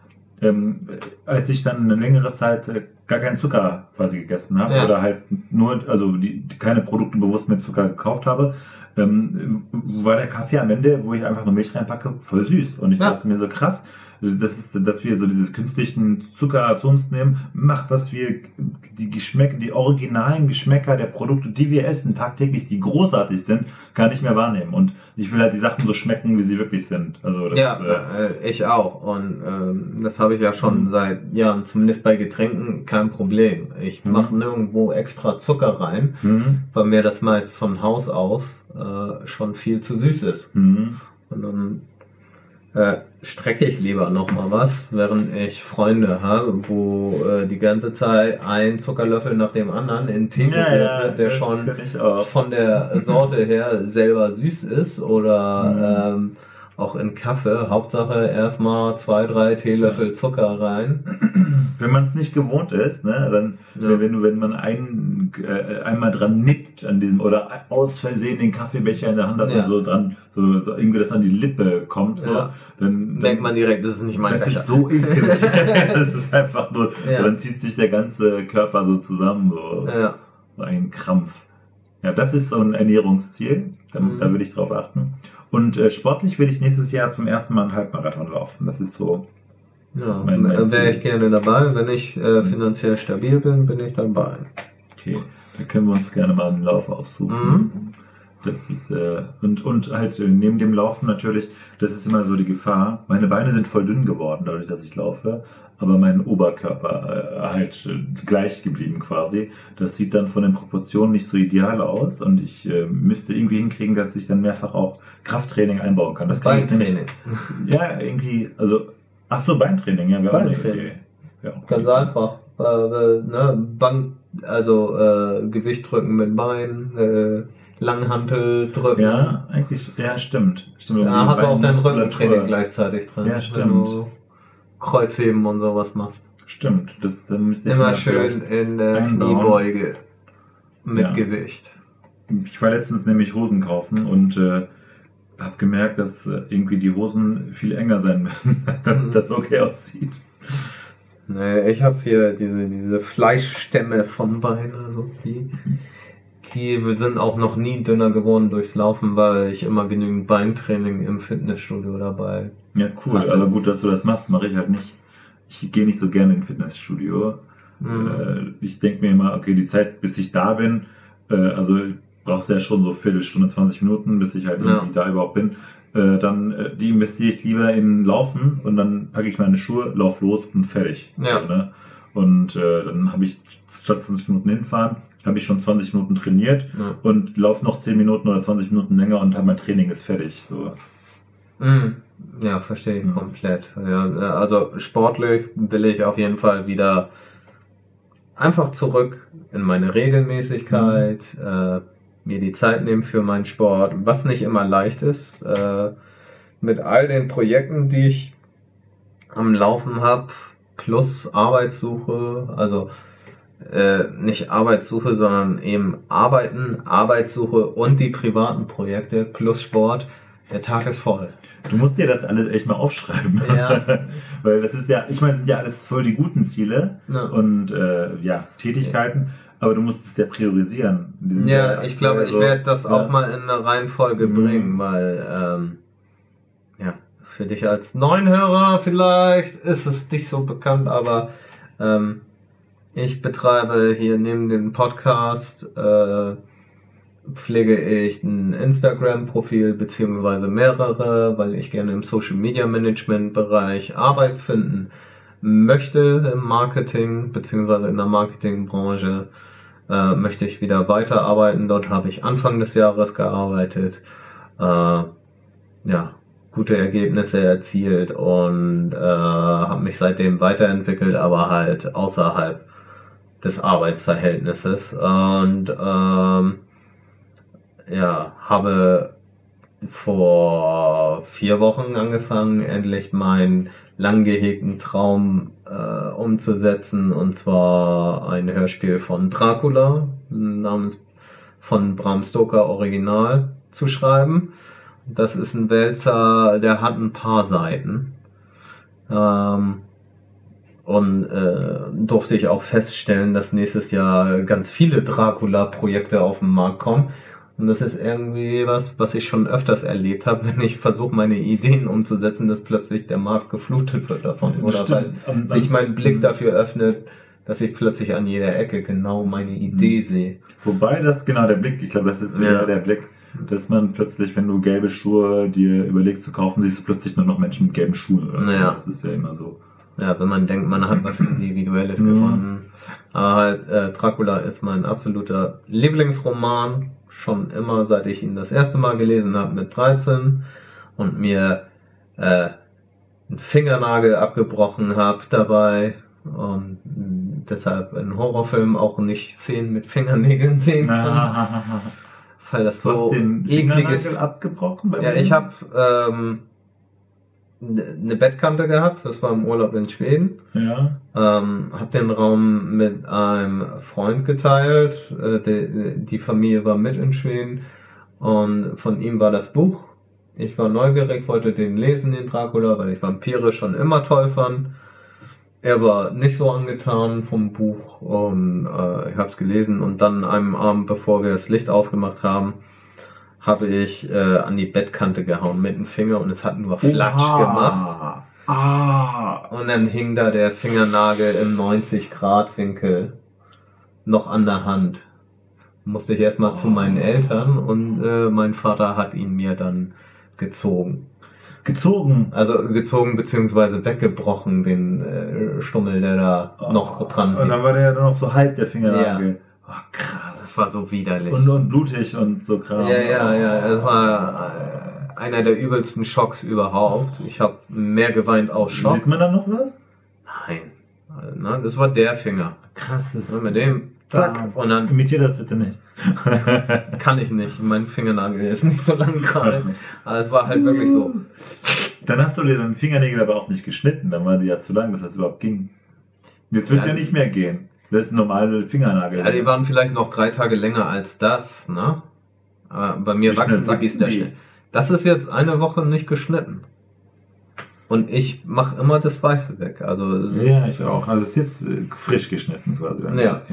ähm, als ich dann eine längere Zeit äh, gar keinen Zucker quasi gegessen habe Ja. oder halt nur, also die, die keine Produkte bewusst mit Zucker gekauft habe, ähm, war der Kaffee am Ende, wo ich einfach nur Milch reinpacke, voll süß. Und ich Ja. dachte mir so krass, das ist, dass wir so dieses künstlichen Zucker zu uns nehmen, macht, dass wir die Geschmäcker, die originalen Geschmäcker der Produkte, die wir essen, tagtäglich, die großartig sind, gar nicht mehr wahrnehmen. Und ich will halt die Sachen so schmecken, wie sie wirklich sind. Also das, ja, äh, äh, ich auch. Und ähm, das habe ich ja schon Mhm. seit Jahren, zumindest bei Getränken, kein Problem. Ich Mhm. mache nirgendwo extra Zucker rein, hm, weil mir das meist von Haus aus äh, schon viel zu süß ist. Und dann äh, strecke ich lieber noch mal was, während ich Freunde habe, wo äh, die ganze Zeit ein Zuckerlöffel nach dem anderen in Tee gerührt wird, der schon von der Sorte her selber süß ist oder [laughs] Mhm. ähm, auch in Kaffee. Hauptsache erstmal zwei, drei Teelöffel Zucker rein. [clears throat] Wenn man es nicht gewohnt ist, ne, dann, Ja. wenn wenn man ein, äh, einmal dran nippt an diesem oder aus Versehen den Kaffeebecher in der Hand hat Ja. und so dran, so, so irgendwie das an die Lippe kommt, so, Ja. dann, Merkt man direkt, das ist nicht mein das Becher. ist so eklig. [laughs] [laughs] das ist einfach nur, dann zieht sich der ganze Körper so zusammen, so, so ein Krampf. Ja, das ist so ein Ernährungsziel, da, Mhm. da will ich drauf achten. Und äh, sportlich will ich nächstes Jahr zum ersten Mal einen Halbmarathon laufen. Das ist so Ja, mein wäre ich gerne dabei. Wenn ich äh, finanziell stabil bin, bin ich dabei. Okay, da können wir uns gerne mal einen Lauf aussuchen. Mhm. Das ist, äh, und, und halt äh, neben dem Laufen natürlich, das ist immer so die Gefahr. Meine Beine sind voll dünn geworden, dadurch, dass ich laufe, aber mein Oberkörper äh, halt äh, gleich geblieben quasi. Das sieht dann von den Proportionen nicht so ideal aus und ich äh, müsste irgendwie hinkriegen, dass ich dann mehrfach auch Krafttraining einbauen kann. Das kann ich Beintraining. [laughs] ja, irgendwie, also, ach so, Beintraining, ja, wäre auch eine. Idee. Ja. Ganz einfach. Äh, ne, Bank, also Gewicht drücken mit Bein, äh, Langhantel drücken. Ja, eigentlich, ja, stimmt. stimmt Da hast du auch dein. Rückentraining gleichzeitig drin. Ja, stimmt. Kreuzheben und sowas machst. Stimmt, das, dann müsste ich Immer schön in der. Kniebeuge mit Ja. Gewicht. Ich war letztens nämlich Hosen kaufen und äh, habe gemerkt, dass äh, irgendwie die Hosen viel enger sein müssen, [laughs] damit das okay aussieht. Nee, ich habe hier diese, diese Fleischstämme vom Bein, also die, die sind auch noch nie dünner geworden durchs Laufen, weil ich immer genügend Beintraining im Fitnessstudio dabei. Ja, cool, Warte. aber gut, dass du das machst, mache ich halt nicht. Ich gehe nicht so gerne ins Fitnessstudio. Mhm. Äh, ich denke mir immer, okay, die Zeit, bis ich da bin, äh, also brauchst du ja schon so Viertelstunde, 20 Minuten, bis ich halt Ja. irgendwie da überhaupt bin. Äh, dann die investiere ich lieber in Laufen und dann packe ich meine Schuhe, lauf los und fertig. Ja. Ne? Und äh, dann habe ich statt 20 Minuten hinfahren, habe ich schon 20 Minuten trainiert Ja. und laufe noch 10 Minuten oder 20 Minuten länger und mein Training ist fertig. So. Mhm. Ja, verstehe ich Mhm. komplett. Ja, also sportlich will ich auf jeden Fall wieder einfach zurück in meine Regelmäßigkeit, äh, mir die Zeit nehmen für meinen Sport, was nicht immer leicht ist. Äh, mit all den Projekten, die ich am Laufen habe, plus Arbeitssuche, also äh, nicht Arbeitssuche, sondern eben Arbeiten, Arbeitssuche und die privaten Projekte plus Sport. Der Tag ist voll. Du musst dir das alles echt mal aufschreiben. Ja. [laughs] Weil das ist ja, ich meine, sind ja alles voll die guten Ziele Ja. und äh, ja, Tätigkeiten, aber du musst es ja priorisieren. Ja, ich glaube, ich so- werde das ja. auch mal in eine Reihenfolge Mhm. bringen, weil, ähm, ja, für dich als Neunhörer vielleicht ist es nicht so bekannt, aber ähm, ich betreibe hier neben dem Podcast, äh, pflege ich ein Instagram-Profil beziehungsweise mehrere, weil ich gerne im Social Media Management Bereich Arbeit finden möchte im Marketing beziehungsweise in der Marketingbranche äh, möchte ich wieder weiterarbeiten. Dort habe ich Anfang des Jahres gearbeitet, äh, ja, gute Ergebnisse erzielt und äh, habe mich seitdem weiterentwickelt, aber halt außerhalb des Arbeitsverhältnisses und ähm, ja, habe vor vier Wochen angefangen, endlich meinen lang gehegten Traum äh, umzusetzen, und zwar ein Hörspiel von Dracula namens von Bram Stoker Original zu schreiben. Das ist ein Wälzer, der hat ein paar Seiten. Ähm, und äh, durfte ich auch feststellen, dass nächstes Jahr ganz viele Dracula-Projekte auf den Markt kommen. Und das ist irgendwie was, was ich schon öfters erlebt habe, [laughs] wenn ich versuche, meine Ideen umzusetzen, dass plötzlich der Markt geflutet wird davon. Oder weil. Und- sich mein Blick Mhm. dafür öffnet, dass ich plötzlich an jeder Ecke genau meine Idee Mhm. sehe. Wobei das genau der Blick, ich glaube, das ist wieder Ja. der Blick, dass man plötzlich, wenn du gelbe Schuhe dir überlegst zu kaufen, siehst du plötzlich nur noch Menschen mit gelben Schuhen. Oder so. Ja. Das ist ja immer so. Ja, wenn man denkt, man hat was [clears throat] Individuelles Mhm. gefunden. Aber halt, äh, Dracula ist mein absoluter Lieblingsroman. Schon immer, seit ich ihn das erste Mal gelesen habe mit 13 und mir äh, einen Fingernagel abgebrochen habe dabei. Und deshalb in Horrorfilmen auch nicht Szenen mit Fingernägeln sehen kann. Ah, Weil das so den ekliges Fingernagel abgebrochen? beim Ja, ich habe ähm, eine Bettkante gehabt, das war im Urlaub in Schweden. Ja. Ähm, habe den Raum mit einem Freund geteilt. Äh, die, die Familie war mit in Schweden und von ihm war das Buch. Ich war neugierig, wollte den lesen, den Dracula, weil ich Vampire schon immer toll fand. Er war nicht so angetan vom Buch und äh, ich habe es gelesen und dann einem Abend, bevor wir das Licht ausgemacht haben, habe ich äh, an die Bettkante gehauen mit dem Finger und es hat nur Flatsch Oha. gemacht. Ah. Und dann hing da der Fingernagel im 90-Grad-Winkel noch an der Hand. musste ich erstmal zu meinen Eltern und äh, mein Vater hat ihn mir dann gezogen. Gezogen. Also gezogen beziehungsweise weggebrochen, den äh, Stummel, der da noch dran Und dann war der ja noch so halb der Fingernagel. Oh, Das war so widerlich. Und, und blutig und so Kram. Ja, ja, ja, es war äh, einer der übelsten Schocks überhaupt. Ich habe mehr geweint aus Schock. Sieht man da noch was? Nein. Ne, das war der Finger. Krass. Das Und mit dem, zack, und dann Imitier das bitte nicht. [laughs] kann ich nicht. Mein Fingernagel ist nicht so lang gerade. Aber es war halt wirklich so. Dann hast du dir deinen Fingernägel aber auch nicht geschnitten. Dann war die ja zu lang, dass das überhaupt ging. Jetzt wird Ja. ja, nicht mehr gehen. Das normaler Fingernagel. Ja, die waren vielleicht noch drei Tage länger als das, ne? Aber bei mir Wie wachsen die wachsen die? schnell. Das ist jetzt eine Woche nicht geschnitten. Und ich mache immer das Weiße weg. Also, ja, ich auch. Also es ist jetzt äh, frisch geschnitten quasi. Ja.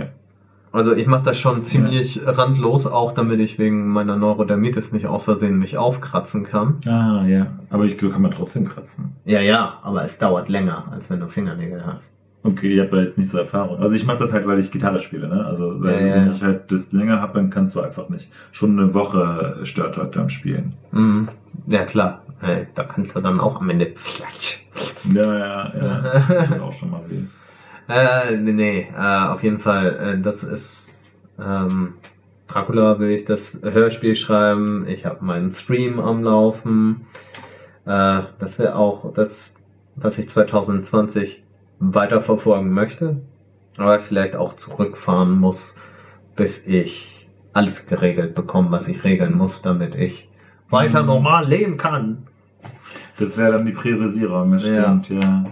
also ich mache das schon ziemlich randlos, auch damit ich wegen meiner Neurodermitis nicht aus Versehen mich aufkratzen kann. Ah, ja. Aber ich, so kann man trotzdem kratzen. Ja, ja, aber es dauert länger, als wenn du Fingernägel hast. Okay, ich habe da jetzt nicht so Erfahrung. Also ich mache das halt, weil ich Gitarre spiele, ne? Also weil, Ja, wenn ja. ich halt das länger habe, dann kannst du einfach nicht. Schon eine Woche stört heute am Spielen. Mhm. Ja, klar. Hey, da kannst du dann auch am Ende flatsch. Ja, ja, ja. [laughs] Das tut auch schon mal weh. Äh, nee, nee, äh, auf jeden Fall, äh, das ist ähm, Dracula will ich das Hörspiel schreiben, ich habe meinen Stream am Laufen. Äh, das wäre auch das, was ich 2020 weiterverfolgen möchte, aber vielleicht auch zurückfahren muss, bis ich alles geregelt bekomme, was ich regeln muss, damit ich weiter Mhm. normal leben kann. Das wäre dann die Priorisierung, das Ja. stimmt, ja.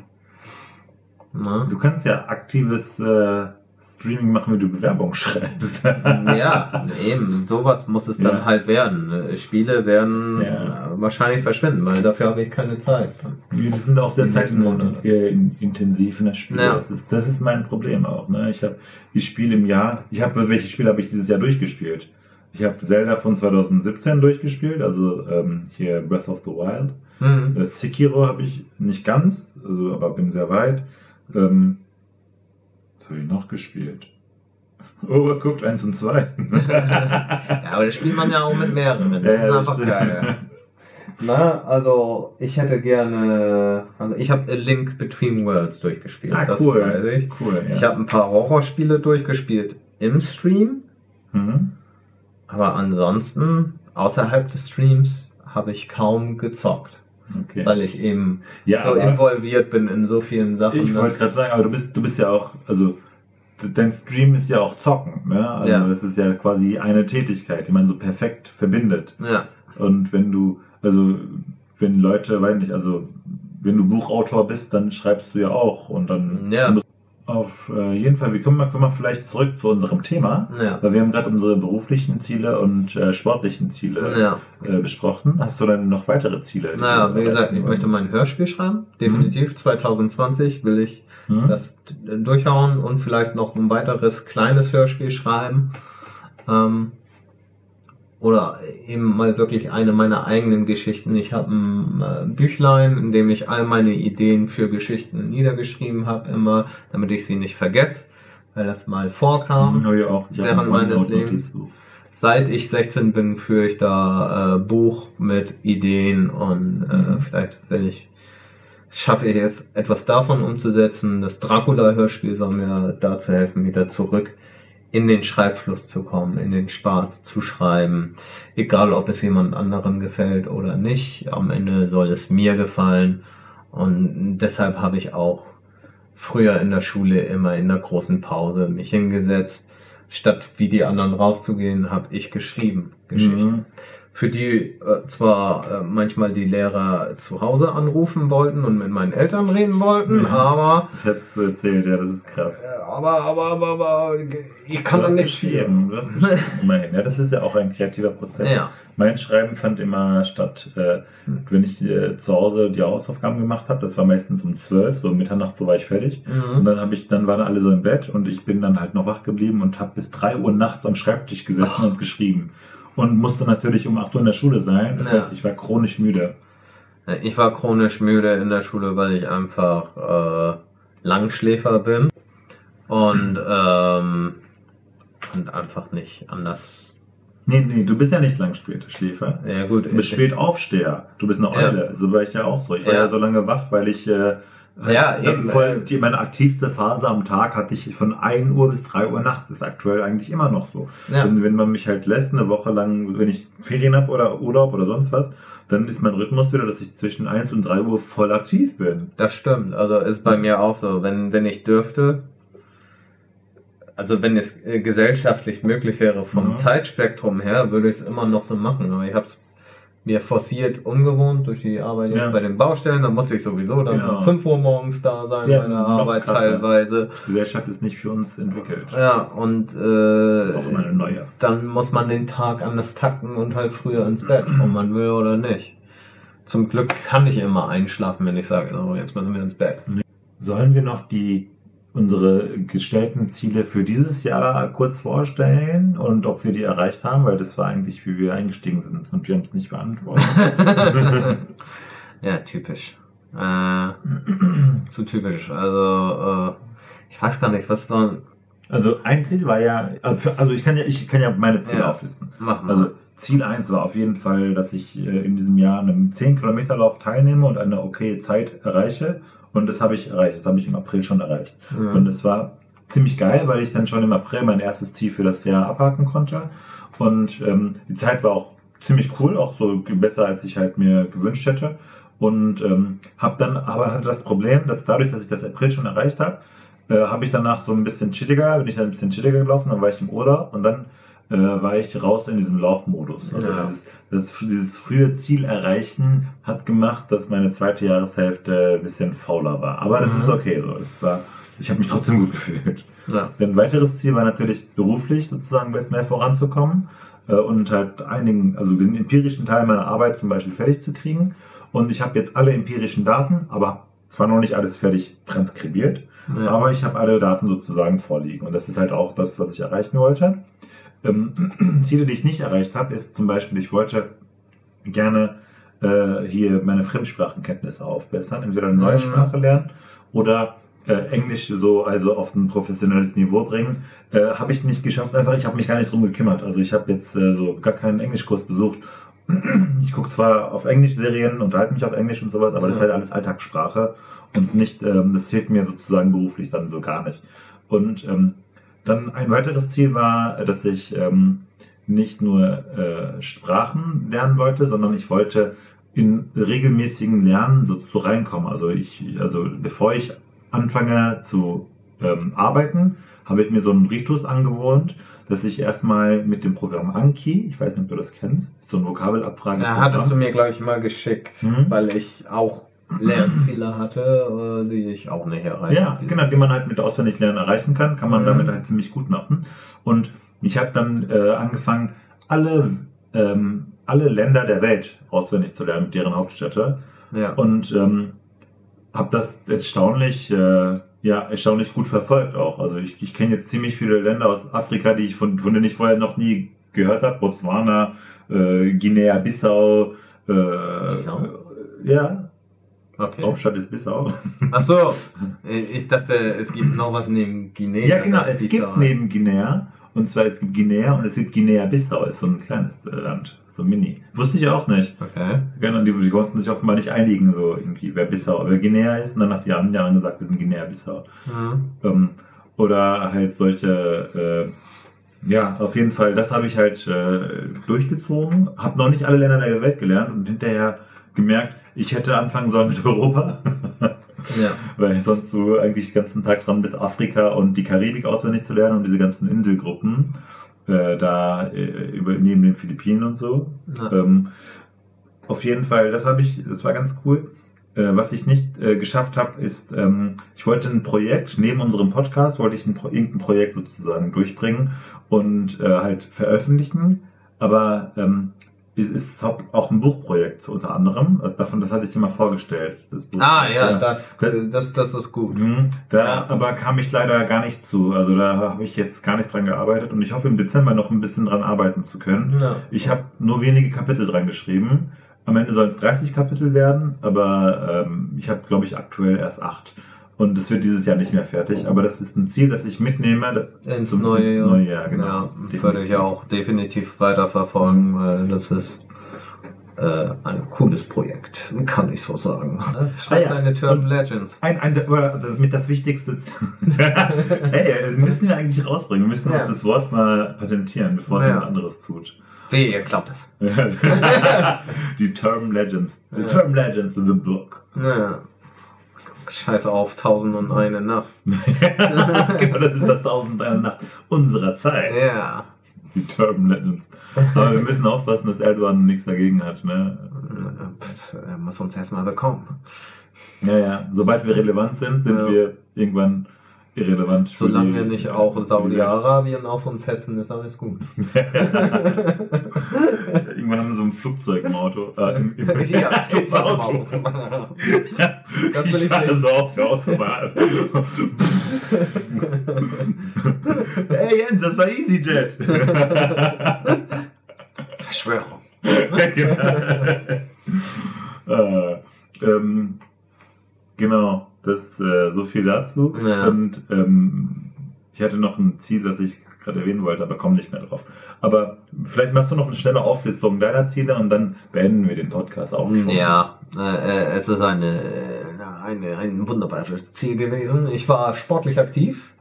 Na? Du kannst ja aktives äh, Streaming machen, wie du Bewerbung [laughs] schreibst. Ja, eben, sowas muss es dann Ja. halt werden. Spiele werden Ja. wahrscheinlich verschwinden, weil dafür habe ich keine Zeit. Die sind auch sehr zeitintensiv in das Spiel. Ja. Das, ist, das ist mein Problem auch. Ne? Ich habe die Spiele im Jahr, ich habe, welche Spiele habe ich dieses Jahr durchgespielt? Ich habe Zelda von 2017 durchgespielt, also ähm, hier Breath of the Wild. Mhm. Äh, Sekiro habe ich nicht ganz, also aber bin sehr weit. Ähm, habe ich noch gespielt? [laughs] Overcooked 1 und 2. [laughs] Ja, aber das spielt man ja auch mit mehreren. Das Ja, ist ja, einfach geil. Na, also ich hätte gerne, also ich habe A Link Between Worlds durchgespielt. Ah, das cool. weiß ich. Cool, ja. Ich habe ein paar Horrorspiele durchgespielt im Stream, mhm. aber ansonsten außerhalb des Streams habe ich kaum gezockt, Okay. weil ich eben Ja, so involviert bin in so vielen Sachen. Ich wollte gerade sagen, aber du bist, du bist ja auch, also dein Stream ist ja auch Zocken, ne? Also Ja. das ist ja quasi eine Tätigkeit, die man so perfekt verbindet. Ja, Und wenn du, also wenn Leute, weiß nicht, also wenn du Buchautor bist, dann schreibst du ja auch und dann Ja. musst auf äh, jeden Fall, wir kommen mal, kommen mal vielleicht zurück zu unserem Thema, ja, weil wir haben gerade unsere beruflichen Ziele und äh, sportlichen Ziele ja. äh, besprochen. Hast du dann noch weitere Ziele? Naja, wie gesagt, ich möchte mein Hörspiel schreiben. Definitiv. 2020 will ich Hm? das d- durchhauen und vielleicht noch ein weiteres kleines Hörspiel schreiben. Ähm, oder eben mal wirklich eine meiner eigenen Geschichten. Ich habe ein äh, Büchlein, in dem ich all meine Ideen für Geschichten niedergeschrieben habe, immer, damit ich sie nicht vergesse, weil das mal vorkam. Ich auch. Während ein meines OneNote-Notizbuch. Seit ich 16 bin, führe ich da äh, Buch mit Ideen und äh, Mhm. vielleicht will ich, schaffe ich es, etwas davon umzusetzen. Das Dracula-Hörspiel soll mir dazu helfen, wieder zurück in den Schreibfluss zu kommen, in den Spaß zu schreiben. Egal, ob es jemand anderen gefällt oder nicht. Am Ende soll es mir gefallen. Und deshalb habe ich auch früher in der Schule immer in der großen Pause mich hingesetzt. Statt wie die anderen rauszugehen, habe ich geschrieben Geschichten. Mhm. Für die äh, zwar äh, manchmal die Lehrer zu Hause anrufen wollten und mit meinen Eltern reden wollten, Ja. aber, Das hättest du erzählt, ja, das ist krass. äh, aber, aber, aber, aber, ich kann dann nicht. [laughs] Immerhin. Ja, das ist ja auch ein kreativer Prozess. Ja, Mein Schreiben fand immer statt, äh, wenn ich äh, zu Hause die Hausaufgaben gemacht habe. Das war meistens um 12, so um Mitternacht, so war ich fertig. Und mhm. dann habe ich, dann waren alle so im Bett und ich bin dann halt noch wach geblieben und habe bis 3 Uhr nachts am Schreibtisch gesessen und geschrieben. Und musste natürlich um 8 Uhr in der Schule sein. Das Ja. heißt, ich war chronisch müde. ich war chronisch müde in der Schule, weil ich einfach äh, Langschläfer bin. Und ähm, und einfach nicht anders. Nee, nee, du bist ja nicht Langschläfer. Ja, gut. Du bist Spätaufsteher. Du bist eine Ja. Eule. So war ich ja auch so. Ich war ja, Ja. so lange wach, weil ich äh, Ja, halt, eben, voll, äh, die, meine aktivste Phase am Tag hatte ich von 1 Uhr bis 3 Uhr nachts. Das ist aktuell eigentlich immer noch so. Ja. Wenn, wenn man mich halt lässt, eine Woche lang, wenn ich Ferien habe oder Urlaub oder sonst was, dann ist mein Rhythmus wieder, dass ich zwischen 1 und 3 Uhr voll aktiv bin. Das stimmt. Also ist bei mir auch so. Wenn, wenn ich dürfte, also wenn es äh, gesellschaftlich möglich wäre vom Mhm. Zeitspektrum her, würde ich es immer noch so machen. Aber ich habe es mir forciert ungewohnt durch die Arbeit jetzt Ja. bei den Baustellen. Da musste ich sowieso dann Genau. um 5 Uhr morgens da sein Ja, bei der Arbeit krasser. teilweise. Die Gesellschaft ist nicht für uns entwickelt. Ja, und äh, dann muss man den Tag anders takten und halt früher ins Bett, ob man will oder nicht. Zum Glück kann ich immer einschlafen, wenn ich sage, oh, jetzt müssen wir ins Bett. Sollen wir noch die unsere gestellten Ziele für dieses Jahr kurz vorstellen und ob wir die erreicht haben, weil das war eigentlich, wie wir eingestiegen sind und wir haben es nicht beantwortet. [laughs] ja, typisch. Äh, zu typisch. Also, äh, ich weiß gar nicht, was war. Also ein Ziel war ja, also, für, also ich kann ja, ich kann ja meine Ziele Ja. auflisten. Mach mal. Also Ziel 1 war auf jeden Fall, dass ich äh, in diesem Jahr an einem 10 Kilometer Lauf teilnehme und eine okay Zeit erreiche. Und das habe ich erreicht. Das habe ich im April schon erreicht. Mhm. Und es war ziemlich geil, weil ich dann schon im April mein erstes Ziel für das Jahr abhaken konnte. Und ähm, die Zeit war auch ziemlich cool, auch so besser, als ich halt mir gewünscht hätte. Und ähm, habe dann aber hatte das Problem, dass dadurch, dass ich das April schon erreicht habe, äh, habe ich danach so ein bisschen chilliger, bin ich dann ein bisschen chilliger gelaufen, dann war ich im Urlaub und dann äh, war ich raus in diesem Laufmodus. Also Ja. dieses, das, dieses frühe Ziel erreichen hat gemacht, dass meine zweite Jahreshälfte ein bisschen fauler war. Aber das Mhm. ist okay so. Es war, ich habe mich trotzdem gut gefühlt. ja. Ein weiteres Ziel war natürlich beruflich sozusagen ein bisschen mehr voranzukommen äh, und halt einigen, also den empirischen Teil meiner Arbeit zum Beispiel fertig zu kriegen. Und ich habe jetzt alle empirischen Daten, aber zwar noch nicht alles fertig transkribiert, Ja. aber ich habe alle Daten sozusagen vorliegen. Und das ist halt auch das, was ich erreichen wollte. Ähm, [clears throat] Ziele, die ich nicht erreicht habe, ist zum Beispiel, ich wollte gerne äh, hier meine Fremdsprachenkenntnisse aufbessern, entweder eine neue Mhm. Sprache lernen oder äh, Englisch so also auf ein professionelles Niveau bringen. Äh, habe ich nicht geschafft, einfach ich habe mich gar nicht drum gekümmert. Also ich habe jetzt äh, so gar keinen Englischkurs besucht. Ich gucke zwar auf Englisch Serien, unterhalte mich auf Englisch und sowas, aber das ist Ja. halt alles Alltagssprache und nicht, ähm, das fehlt mir sozusagen beruflich dann so gar nicht. Und ähm, dann ein weiteres Ziel war, dass ich ähm, nicht nur äh, Sprachen lernen wollte, sondern ich wollte in regelmäßigen Lernen so, so reinkommen. Also ich, also bevor ich anfange zu ähm, arbeiten, habe ich mir so einen Ritus angewohnt, dass ich erstmal mit dem Programm Anki, ich weiß nicht, ob du das kennst, ist so ein Vokabelabfrage. Da hattest du mir, glaube ich, mal geschickt, Mhm. weil ich auch Lernziele hatte, äh, die ich auch nicht erreicht Ja, habe. genau, die man halt mit Auswendiglernen erreichen kann, kann man Mhm. damit halt ziemlich gut machen. Und ich habe dann äh, angefangen, alle, ähm, alle Länder der Welt auswendig zu lernen mit deren Hauptstädte. Ja. Und ähm, habe das erstaunlich, äh, ja, erstaunlich gut verfolgt auch. Also ich, ich kenne jetzt ziemlich viele Länder aus Afrika, die ich von, von denen ich vorher noch nie gehört habe. Botswana, äh, Guinea-Bissau. Äh, Bissau? Ja, okay. Hauptstadt ist Bissau. Ach so, [laughs] ich dachte, es gibt noch was neben Guinea. Ja, genau, es Bissau gibt neben Guinea, und zwar es gibt Guinea und es gibt Guinea-Bissau, ist so ein kleines äh, Land, so mini. Wusste ich auch nicht. Okay. Genau, die, die konnten sich offenbar nicht einigen, so irgendwie, wer Bissau, wer Guinea ist, und dann hat die anderen Jahren gesagt, wir sind Guinea-Bissau. Mhm. Ähm, oder halt solche, äh, ja, auf jeden Fall, das habe ich halt äh, durchgezogen, habe noch nicht alle Länder der Welt gelernt und hinterher gemerkt, ich hätte anfangen sollen mit Europa. [laughs] Ja. [laughs] Weil sonst du eigentlich den ganzen Tag dran bist, Afrika und die Karibik auswendig zu lernen und diese ganzen Inselgruppen äh, da äh, über, neben den Philippinen und so. Ja. Ähm, auf jeden Fall, das habe ich, das war ganz cool. Äh, was ich nicht äh, geschafft habe, ist, ähm, ich wollte ein Projekt, neben unserem Podcast, wollte ich ein, Pro irgendein Projekt sozusagen durchbringen und äh, halt veröffentlichen. Aber ähm, ist auch ein Buchprojekt unter anderem. Äh, Davon, das hatte ich dir mal vorgestellt. Das Buch. Ah ja, Das, Da- das, das ist gut. Mhm. Da Ja. aber kam ich leider gar nicht zu. Also da habe ich jetzt gar nicht dran gearbeitet und ich hoffe im Dezember noch ein bisschen dran arbeiten zu können. Ja. Ich habe nur wenige Kapitel dran geschrieben. Am Ende sollen es 30 Kapitel werden, aber ähm, ich habe, glaube ich, aktuell erst acht. Und es wird dieses Jahr nicht mehr fertig, aber das ist ein Ziel, das ich mitnehme. Ins zum- neue Jahr. neue Jahr, genau. Ja, Definitiv. würde ich auch definitiv weiterverfolgen, weil das ist äh, ein cooles Projekt, kann ich so sagen. Schreib Ah ja, deine und- Legends. Ein, ein, das mit das Wichtigste. [laughs] hey, das müssen wir eigentlich rausbringen. Wir müssen Ja. uns das Wort mal patentieren, bevor es Ja. jemand anderes tut. Wie, ihr glaubt das? [laughs] die Term Legends. The. Term Legends in the book. Ja. Scheiß auf, tausend und eine Nacht. [laughs] genau, das ist das Tausend eine Nacht unserer Zeit. Ja. Die Term Legends. Aber wir müssen aufpassen, dass Erdogan nichts dagegen hat. Ne? Er muss uns erstmal bekommen. Ja, ja. Sobald wir relevant sind, sind Ja. wir irgendwann irrelevant. Solange die- nicht auch Saudi-Arabien auf uns hetzen, ist alles gut. [laughs] Irgendwann haben wir so ein Flugzeug im Auto. Äh, im, im, [laughs] Ja, im Auto. [laughs] Das will ich ich fahre so auf der Autobahn. hey Jens, das war EasyJet. Verschwörung. äh, ähm, genau, das äh, so viel dazu. Ja. Und ähm, ich hatte noch ein Ziel, das ich gerade erwähnen wollte, aber komme nicht mehr drauf. Aber vielleicht machst du noch eine schnelle Auflistung deiner Ziele und dann beenden wir den Podcast auch schon. Ja, äh, äh, es ist eine, äh, eine, ein wunderbares Ziel gewesen. Ich war sportlich aktiv,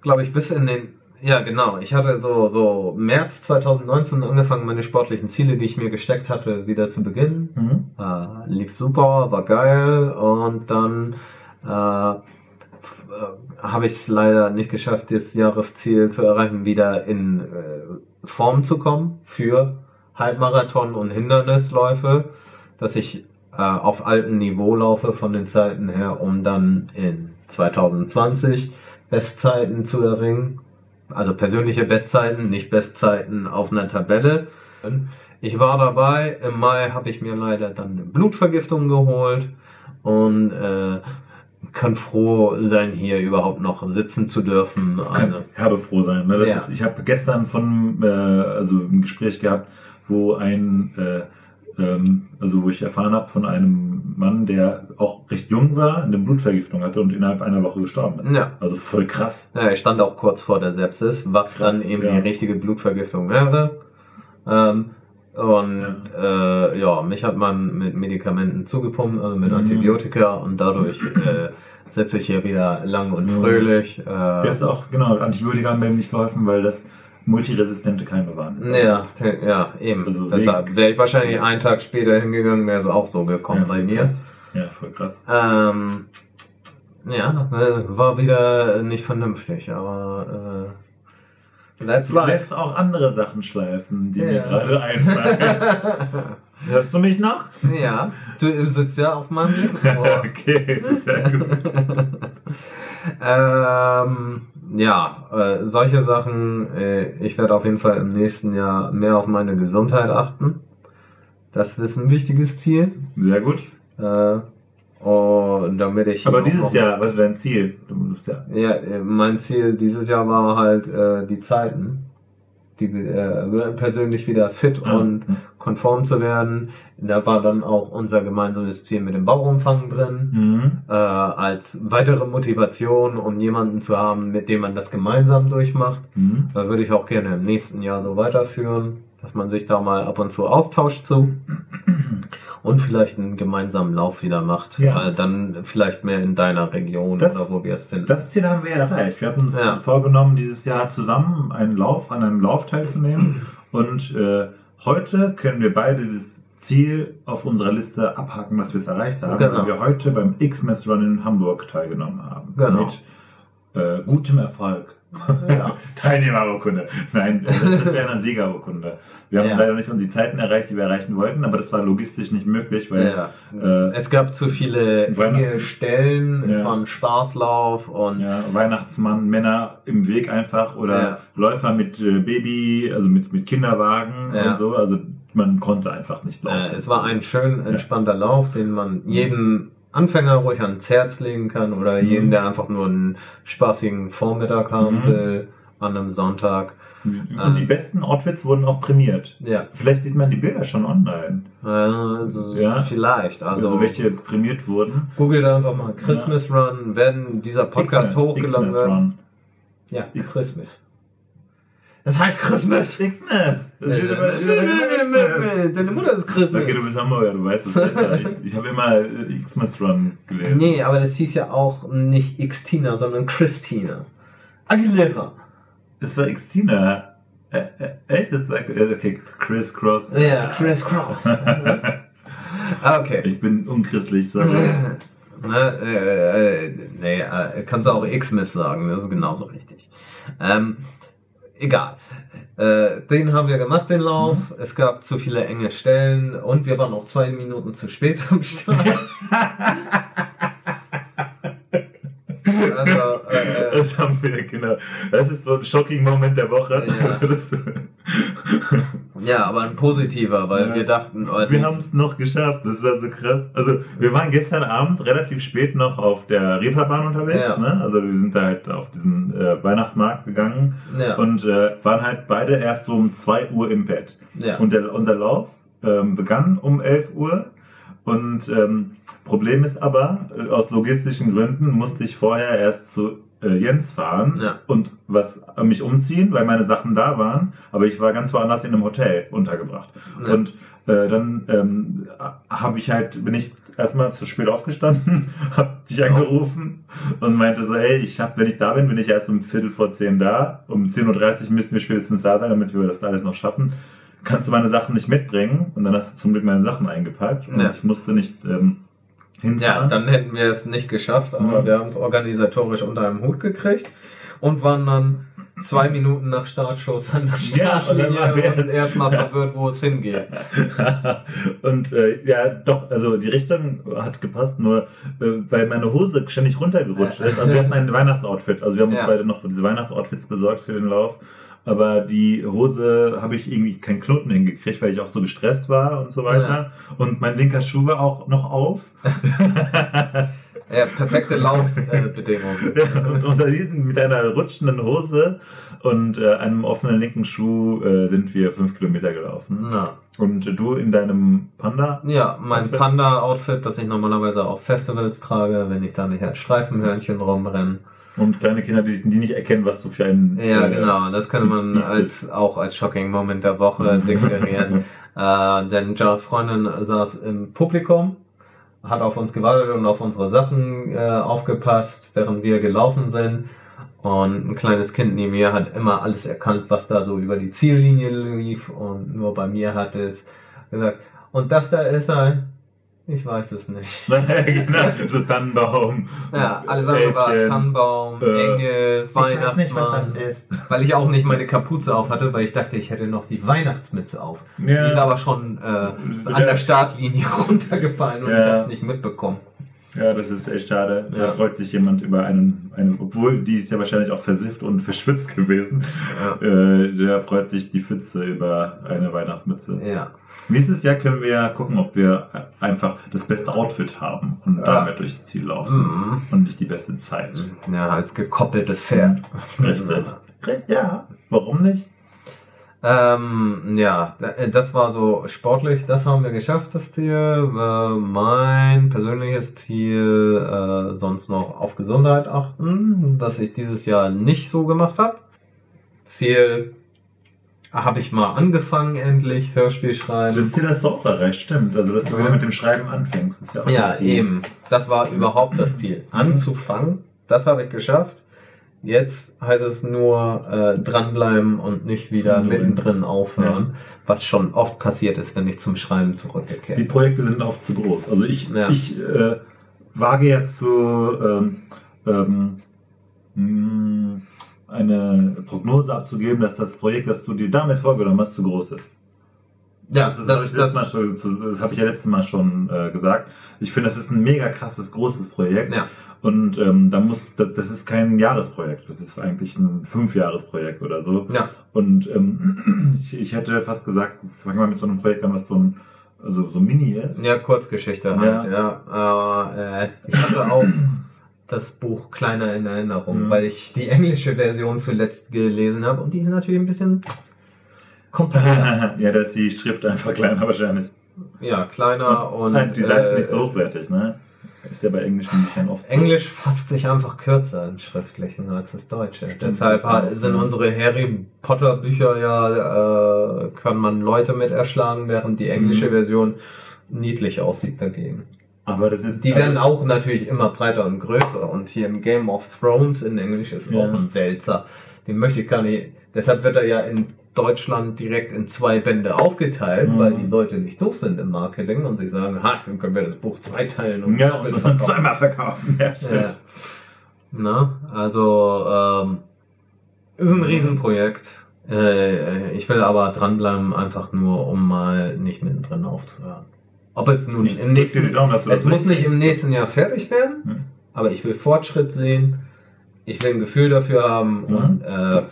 glaube ich, bis in den. Ja, genau. Ich hatte so, so März 2019 angefangen, meine sportlichen Ziele, die ich mir gesteckt hatte, wieder zu beginnen. Mhm. Äh, lief super, war geil und dann äh, äh, habe ich es leider nicht geschafft, das Jahresziel zu erreichen, wieder in äh, Form zu kommen für Halbmarathon und Hindernisläufe, dass ich äh, auf altem Niveau laufe von den Zeiten her, um dann in 2020 Bestzeiten zu erringen. Also persönliche Bestzeiten, nicht Bestzeiten auf einer Tabelle. Ich war dabei, im Mai habe ich mir leider dann eine Blutvergiftung geholt und äh, kann froh sein, hier überhaupt noch sitzen zu dürfen. Also, herbe froh sein. Ne? Ja. ist, ich habe gestern von äh, also ein Gespräch gehabt, wo ein äh, ähm, also wo ich erfahren habe von einem Mann, der auch recht jung war, eine Blutvergiftung hatte und innerhalb einer Woche gestorben ist. ja. Also voll krass. Ja, ich stand auch kurz vor der Sepsis, was Krass, dann eben ja. die richtige Blutvergiftung wäre. Ähm, und äh, ja, mich hat man mit Medikamenten zugepumpt, also mit Mhm. Antibiotika und dadurch äh, sitze ich hier wieder lang und Mhm. fröhlich. Äh, Der ist auch, genau, Antibiotika haben mir nicht geholfen, weil das multiresistente Keime waren. ja, ja, eben. Also Deshalb wäre ich wahrscheinlich einen Tag später hingegangen, wäre es auch so gekommen ja, bei mir. krass. Ja, voll krass. Ähm, ja, äh, war wieder nicht vernünftig, aber äh, Du life. lässt auch andere Sachen schleifen, die mir Ja. gerade [laughs] einfallen. Hörst du mich noch? ja, du sitzt ja auf meinem [laughs] Mikro. okay, sehr gut. [laughs] ähm, ja, äh, solche Sachen. Äh, ich werde auf jeden Fall im nächsten Jahr mehr auf meine Gesundheit achten. Das ist ein wichtiges Ziel. Sehr gut. Äh, und damit ich. Aber dieses Jahr, was ist dein Ziel? Du musst ja. Ja, äh, mein Ziel dieses Jahr war halt äh, die Zeiten, die äh, persönlich wieder fit Ah, und konform zu werden. Da war dann auch unser gemeinsames Ziel mit dem Bauumfang drin. Mhm. äh, als weitere Motivation, um jemanden zu haben, mit dem man das gemeinsam durchmacht. Mhm. Da würde ich auch gerne im nächsten Jahr so weiterführen, dass man sich da mal ab und zu austauscht zu und vielleicht einen gemeinsamen Lauf wieder macht. Ja. Dann vielleicht mehr in deiner Region Das- oder wo wir es finden. Das Ziel haben wir erreicht. Wir hatten uns Ja. vorgenommen, dieses Jahr zusammen einen Lauf, an einem Lauf teilzunehmen. Und äh, heute können wir beide dieses Ziel auf unserer Liste abhaken, dass wir es erreicht haben, Genau. weil wir heute beim X-Mess Run in Hamburg teilgenommen haben. Genau. Mit äh, gutem Erfolg. [laughs] Ja. Teilnehmerurkunde. Nein, äh, das, das wäre eine Siegerurkunde. Wir haben Ja. leider nicht unsere Zeiten erreicht, die wir erreichen wollten, aber das war logistisch nicht möglich, weil ja. äh, es gab zu viele enge Stellen, es war ein Spaßlauf und Ja, Weihnachtsmann, Männer im Weg einfach oder. Läufer mit äh, Baby, also mit, mit Kinderwagen und so. Also man konnte einfach nicht laufen. Äh, es war ein schön entspannter Lauf, den man jedem Anfänger ruhig ans Herz legen kann oder Mhm. jedem, der einfach nur einen spaßigen Vormittag haben Mhm. will. an einem Sonntag. Und die besten Outfits wurden auch prämiert. Ja, Vielleicht sieht man die Bilder schon online. äh, Ja. vielleicht. Also, Also, welche prämiert wurden. googelt einfach mal Christmas Run, wenn dieser Podcast hochgeladen wird. Run. Ja. Christmas. Das heißt Christmas. Das Xmas. Deine Mutter ist Christmas. Okay, du bist Hamburger, du weißt es besser. Ich, ich habe immer äh, Xmas Run gelesen. Nee, aber das hieß ja auch nicht Xtina, sondern Christina. Aguilera. Das war Xtina. Äh, äh, echt? Das war okay, Chris Cross. Ja, Chris Cross. [laughs] Ah, okay. ich bin unchristlich, sorry. [laughs] Ne, äh, äh, nee, äh, kannst du auch Xmas sagen, das ist genauso richtig. Ähm, egal. Äh, den haben wir gemacht, den Lauf. Es gab zu viele enge Stellen und wir waren auch zwei Minuten zu spät am Start. [laughs] also, äh, Das haben wir, genau. Das ist so ein shocking Moment der Woche. Ja. Ja, aber ein positiver, weil Ja. wir dachten, oh, wir haben es noch geschafft, das war so krass. Also wir waren gestern Abend relativ spät noch auf der Reeperbahn unterwegs. Ja. Ne? Also wir sind da halt auf diesen äh, Weihnachtsmarkt gegangen ja, und äh, waren halt beide erst so um 2 Uhr im Bett. ja. Und der, unser Lauf ähm, begann um 11 Uhr. Und ähm, Problem ist aber, äh, aus logistischen Gründen musste ich vorher erst zu Jens fahren Ja. und was äh, mich umziehen, weil meine Sachen da waren. Aber ich war ganz woanders in einem Hotel untergebracht. Ja. Und äh, dann ähm, habe ich halt, bin ich erstmal zu spät aufgestanden, [laughs] habe dich angerufen und meinte so, hey, ich schaff, wenn ich da bin, bin ich erst um Viertel vor zehn da. Um 10.30 Uhr müssen wir spätestens da sein, damit wir das alles noch schaffen. Kannst du meine Sachen nicht mitbringen? Und dann hast du zum Glück meine Sachen eingepackt und Ja. ich musste nicht ähm, Ja, dann hätten wir es nicht geschafft, aber Mhm. wir haben es organisatorisch unter einem Hut gekriegt und waren dann zwei Minuten nach Startschuss an der Ja, und Startlinie wir und jetzt- erstmal [laughs] verwirrt, wo es hingeht. [laughs] und äh, ja, doch, also die Richtung hat gepasst, nur äh, weil meine Hose ständig runtergerutscht ist. Also wir hatten ein Weihnachtsoutfit, also wir haben uns Ja. beide noch diese Weihnachtsoutfits besorgt für den Lauf. Aber die Hose habe ich irgendwie keinen Knoten hingekriegt, weil ich auch so gestresst war und so weiter. Und mein linker Schuh war auch noch auf. [laughs] Ja, perfekte Laufbedingungen. [laughs] und unter diesen, mit einer rutschenden Hose und äh, einem offenen linken Schuh äh, sind wir fünf Kilometer gelaufen. Ja. Und du in deinem Panda? ja, mein Outfit? Panda-Outfit, das ich normalerweise auf Festivals trage, wenn ich da nicht als Streifenhörnchen rumrenne. Und kleine Kinder, die, die nicht erkennen, was du für ein. Ja, äh, genau, das könnte man als, auch als Shocking Moment der Woche [laughs] deklarieren. äh, denn Jars Freundin saß im Publikum, hat auf uns gewartet und auf unsere Sachen äh, aufgepasst, während wir gelaufen sind. Und ein kleines Kind neben mir hat immer alles erkannt, was da so über die Ziellinie lief. Und nur bei mir hat es gesagt, und das da ist ein, ich weiß es nicht. [laughs] genau, so Tannenbaum. Ja, alles andere war. Tannenbaum, Äh, Engel, Weihnachtsmann. ist. Weil ich auch nicht meine Kapuze auf hatte, weil ich dachte, ich hätte noch die Weihnachtsmütze auf. Ja. Die ist aber schon äh, an der Startlinie [laughs] runtergefallen und Ja. ich habe es nicht mitbekommen. Ja, das ist echt schade. Ja. Da freut sich jemand über einen, einen, obwohl die ist ja wahrscheinlich auch versifft und [laughs] verschwitzt gewesen. Ja. Äh, der freut sich die Pfütze über eine Weihnachtsmütze. Ja. Nächstes Jahr können wir gucken, ob wir einfach das beste Outfit haben und Ja. damit durchs Ziel laufen. Mhm. Und nicht die beste Zeit. Ja, als gekoppeltes Pferd. Richtig. [laughs] Ja, warum nicht? Ähm, ja, da- das war so sportlich, das haben wir geschafft, das Ziel. Äh, mein persönliches Ziel, äh, sonst noch auf Gesundheit achten, was ich dieses Jahr nicht so gemacht habe. Ziel habe ich mal angefangen endlich, Hörspiel schreiben. Sind dir das doch auch erreicht? Stimmt. Also, dass du wieder mit dem Schreiben anfängst. Ist ja, auch Ja, ein Ziel. eben. Das war überhaupt das Ziel. Anzufangen, das habe ich geschafft. Jetzt heißt es nur äh, dranbleiben und nicht wieder mittendrin aufhören, was schon oft passiert ist, wenn ich zum Schreiben Die zurückkehre. Projekte sind oft zu groß. Also ich, Ja. ich äh, wage ja zu ähm, ähm, mh, eine Prognose abzugeben, dass das Projekt, das du dir damit vorgenommen hast, zu groß ist. Ja, das, ist- das, habe ich, das, das habe ich ja letztes Mal schon äh, gesagt. Ich finde, das ist ein mega krasses, großes Projekt. ja, Und ähm, da muss, das, ist kein Jahresprojekt, das ist eigentlich ein Fünfjahresprojekt oder so. ja, Und ähm, [clears throat] ich, ich hätte fast gesagt, fangen wir mit so einem Projekt an, was so ein also so mini ist. ja, Kurzgeschichte halt, ja. Äh, äh, ich hatte auch [clears throat] das Buch kleiner in Erinnerung, Mhm. weil ich die englische Version zuletzt gelesen habe und die ist natürlich ein bisschen kompakter. [laughs] ja, da ist die Schrift einfach kleiner wahrscheinlich. ja, kleiner und Halt die Seiten äh, nicht so hochwertig, ne? Ist ja bei englischen Büchern oft so. Englisch fasst sich einfach kürzer im Schriftlichen als das Deutsche. Stimmt, Deshalb das sind ja. unsere Harry Potter Bücher ja, äh, kann man Leute mit erschlagen, während die englische Mhm. Version niedlich aussieht dagegen. Aber das ist. Die werden auch natürlich immer breiter und größer. Und hier im Game of Thrones in Englisch ist Ja. auch ein Wälzer. Den möchte ich gar nicht. Deshalb wird er ja in Deutschland direkt in zwei Bände aufgeteilt, Mhm. weil die Leute nicht doof sind im Marketing und sich sagen, ha, dann können wir das Buch zweiteilen und Ja, und verkaufen. zweimal verkaufen. Ja, stimmt. Ja. Na, also ähm, ist ein Riesenprojekt. Äh, ich will aber dranbleiben, einfach nur, um mal nicht mittendrin aufzuhören. Ob es nun Ich im nächsten Daumen, es muss nicht im nächsten Jahr fertig werden, Hm. aber ich will Fortschritt sehen. Ich will ein Gefühl dafür haben Mhm. und äh,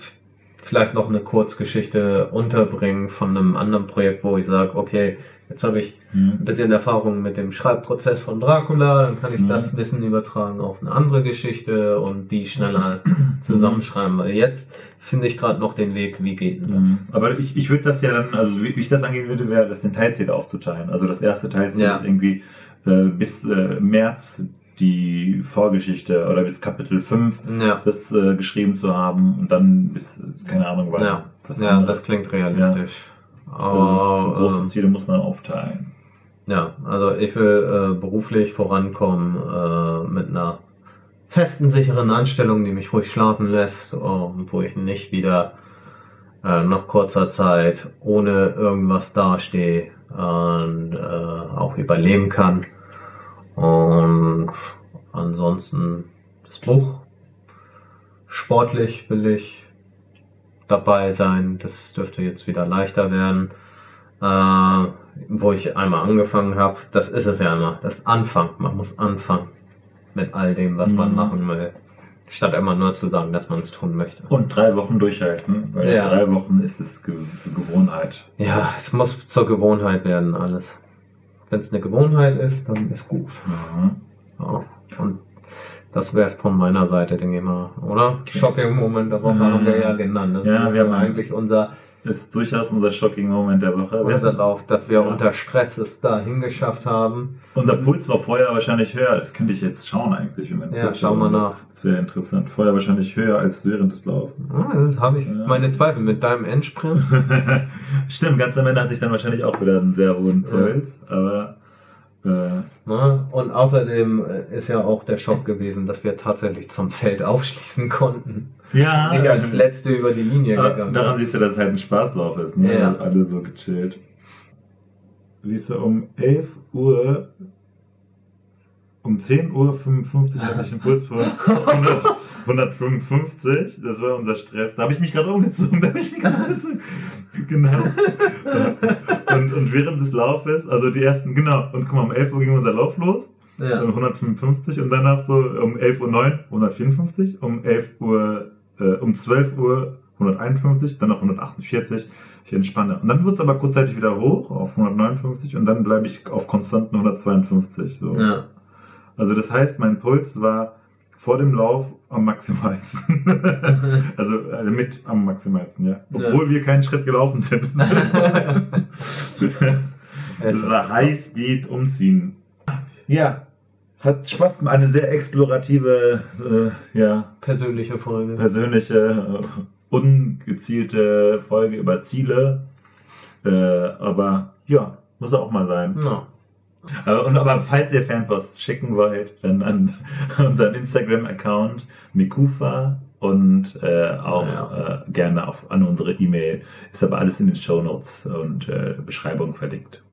vielleicht noch eine Kurzgeschichte unterbringen von einem anderen Projekt, wo ich sage, okay, jetzt habe ich ein Hm. bisschen Erfahrung mit dem Schreibprozess von Dracula, dann kann ich Mhm. das Wissen übertragen auf eine andere Geschichte und die schneller zusammenschreiben. Weil jetzt finde ich gerade noch den Weg, wie geht denn das? Mhm. Aber ich, ich würde das ja dann, also wie ich das angehen würde, wäre das in Teilziele aufzuteilen. Also das erste Teilziel Ja. ist irgendwie äh, bis äh, März die Vorgeschichte oder bis Kapitel 5 Ja, das äh, geschrieben zu haben und dann bis, keine Ahnung, ja, was ja anderes. das klingt realistisch. Also, Aber, große ähm, Ziele muss man aufteilen. Ja, also ich will äh, beruflich vorankommen äh, mit einer festen, sicheren Anstellung, die mich ruhig schlafen lässt und wo ich nicht wieder äh, nach kurzer Zeit ohne irgendwas dastehe und äh, auch überleben kann. Und ansonsten das Buch. Sportlich will ich dabei sein. Das dürfte jetzt wieder leichter werden. Äh, wo ich einmal angefangen habe, das ist es ja immer, das Anfang. Man muss anfangen mit all dem, was man Mhm. machen will. Statt immer nur zu sagen, dass man es tun möchte. Und drei Wochen durchhalten, weil Ja. drei Wochen ist es Ge Gewohnheit. Ja, es muss zur Gewohnheit werden, alles. Wenn es eine Gewohnheit ist, dann ist gut. Mhm. Ja. Und das wäre es von meiner Seite, denke ich mal, oder? Shocking Moment der Woche Mhm. haben wir ja genannt. Das Ja, ist wir haben- eigentlich unser, Ist durchaus unser shocking Moment der Woche. Wir unser Lauf, dass wir Ja. unter Stress es dahin geschafft haben. Unser Puls war vorher wahrscheinlich höher. Das könnte ich jetzt schauen eigentlich. Mein Ja, Puls schau war. mal nach. Das wäre interessant. Vorher wahrscheinlich höher als während des Laufs. Ja, das habe ich Ja. meine Zweifel mit deinem Endsprint. [laughs] Stimmt, ganz am Ende hatte ich dann wahrscheinlich auch wieder einen sehr hohen Puls. Aber äh, Ne? Und außerdem äh, ist ja auch der Schock gewesen, dass wir tatsächlich zum Feld aufschließen konnten. ja, Nicht als letzte über die Linie aber gegangen daran siehst du, dass es halt ein Spaßlauf ist. Ne? Ja. Alle so gechillt. Siehst du, um 11 Uhr, um 10 Uhr 55 hatte ich einen Puls von [laughs] 100, 155. Das war unser Stress. Da habe ich mich gerade umgezogen. Da habe ich mich gerade umgezogen. Genau. Und, und während des Laufes, also die ersten, genau, und guck mal, um 11 Uhr ging unser Lauf los. Ja. um 155 und danach so um 11.09 Uhr 154, um 11 Uhr, äh, um 12 Uhr 151, dann noch 148. Ich entspanne. Und dann wird es aber kurzzeitig wieder hoch auf 159 und dann bleibe ich auf konstanten 152. So. Ja. Also das heißt, mein Puls war vor dem Lauf am maximalsten. [laughs] also äh, mit am maximalsten, ja. Obwohl wir keinen Schritt gelaufen sind. [laughs] Es Das war Highspeed umziehen. Ja, hat Spaß gemacht. Eine sehr explorative, äh, ja, persönliche Folge. persönliche, äh, ungezielte Folge über Ziele. Äh, aber ja, muss auch mal sein. Ja. Äh, und aber falls ihr Fanpost schicken wollt, dann an [laughs] unseren Instagram-Account Mikufa und äh, auch Ja. äh, gerne auf, an unsere E-Mail. Ist aber alles in den Show Notes und äh, Beschreibung verlinkt.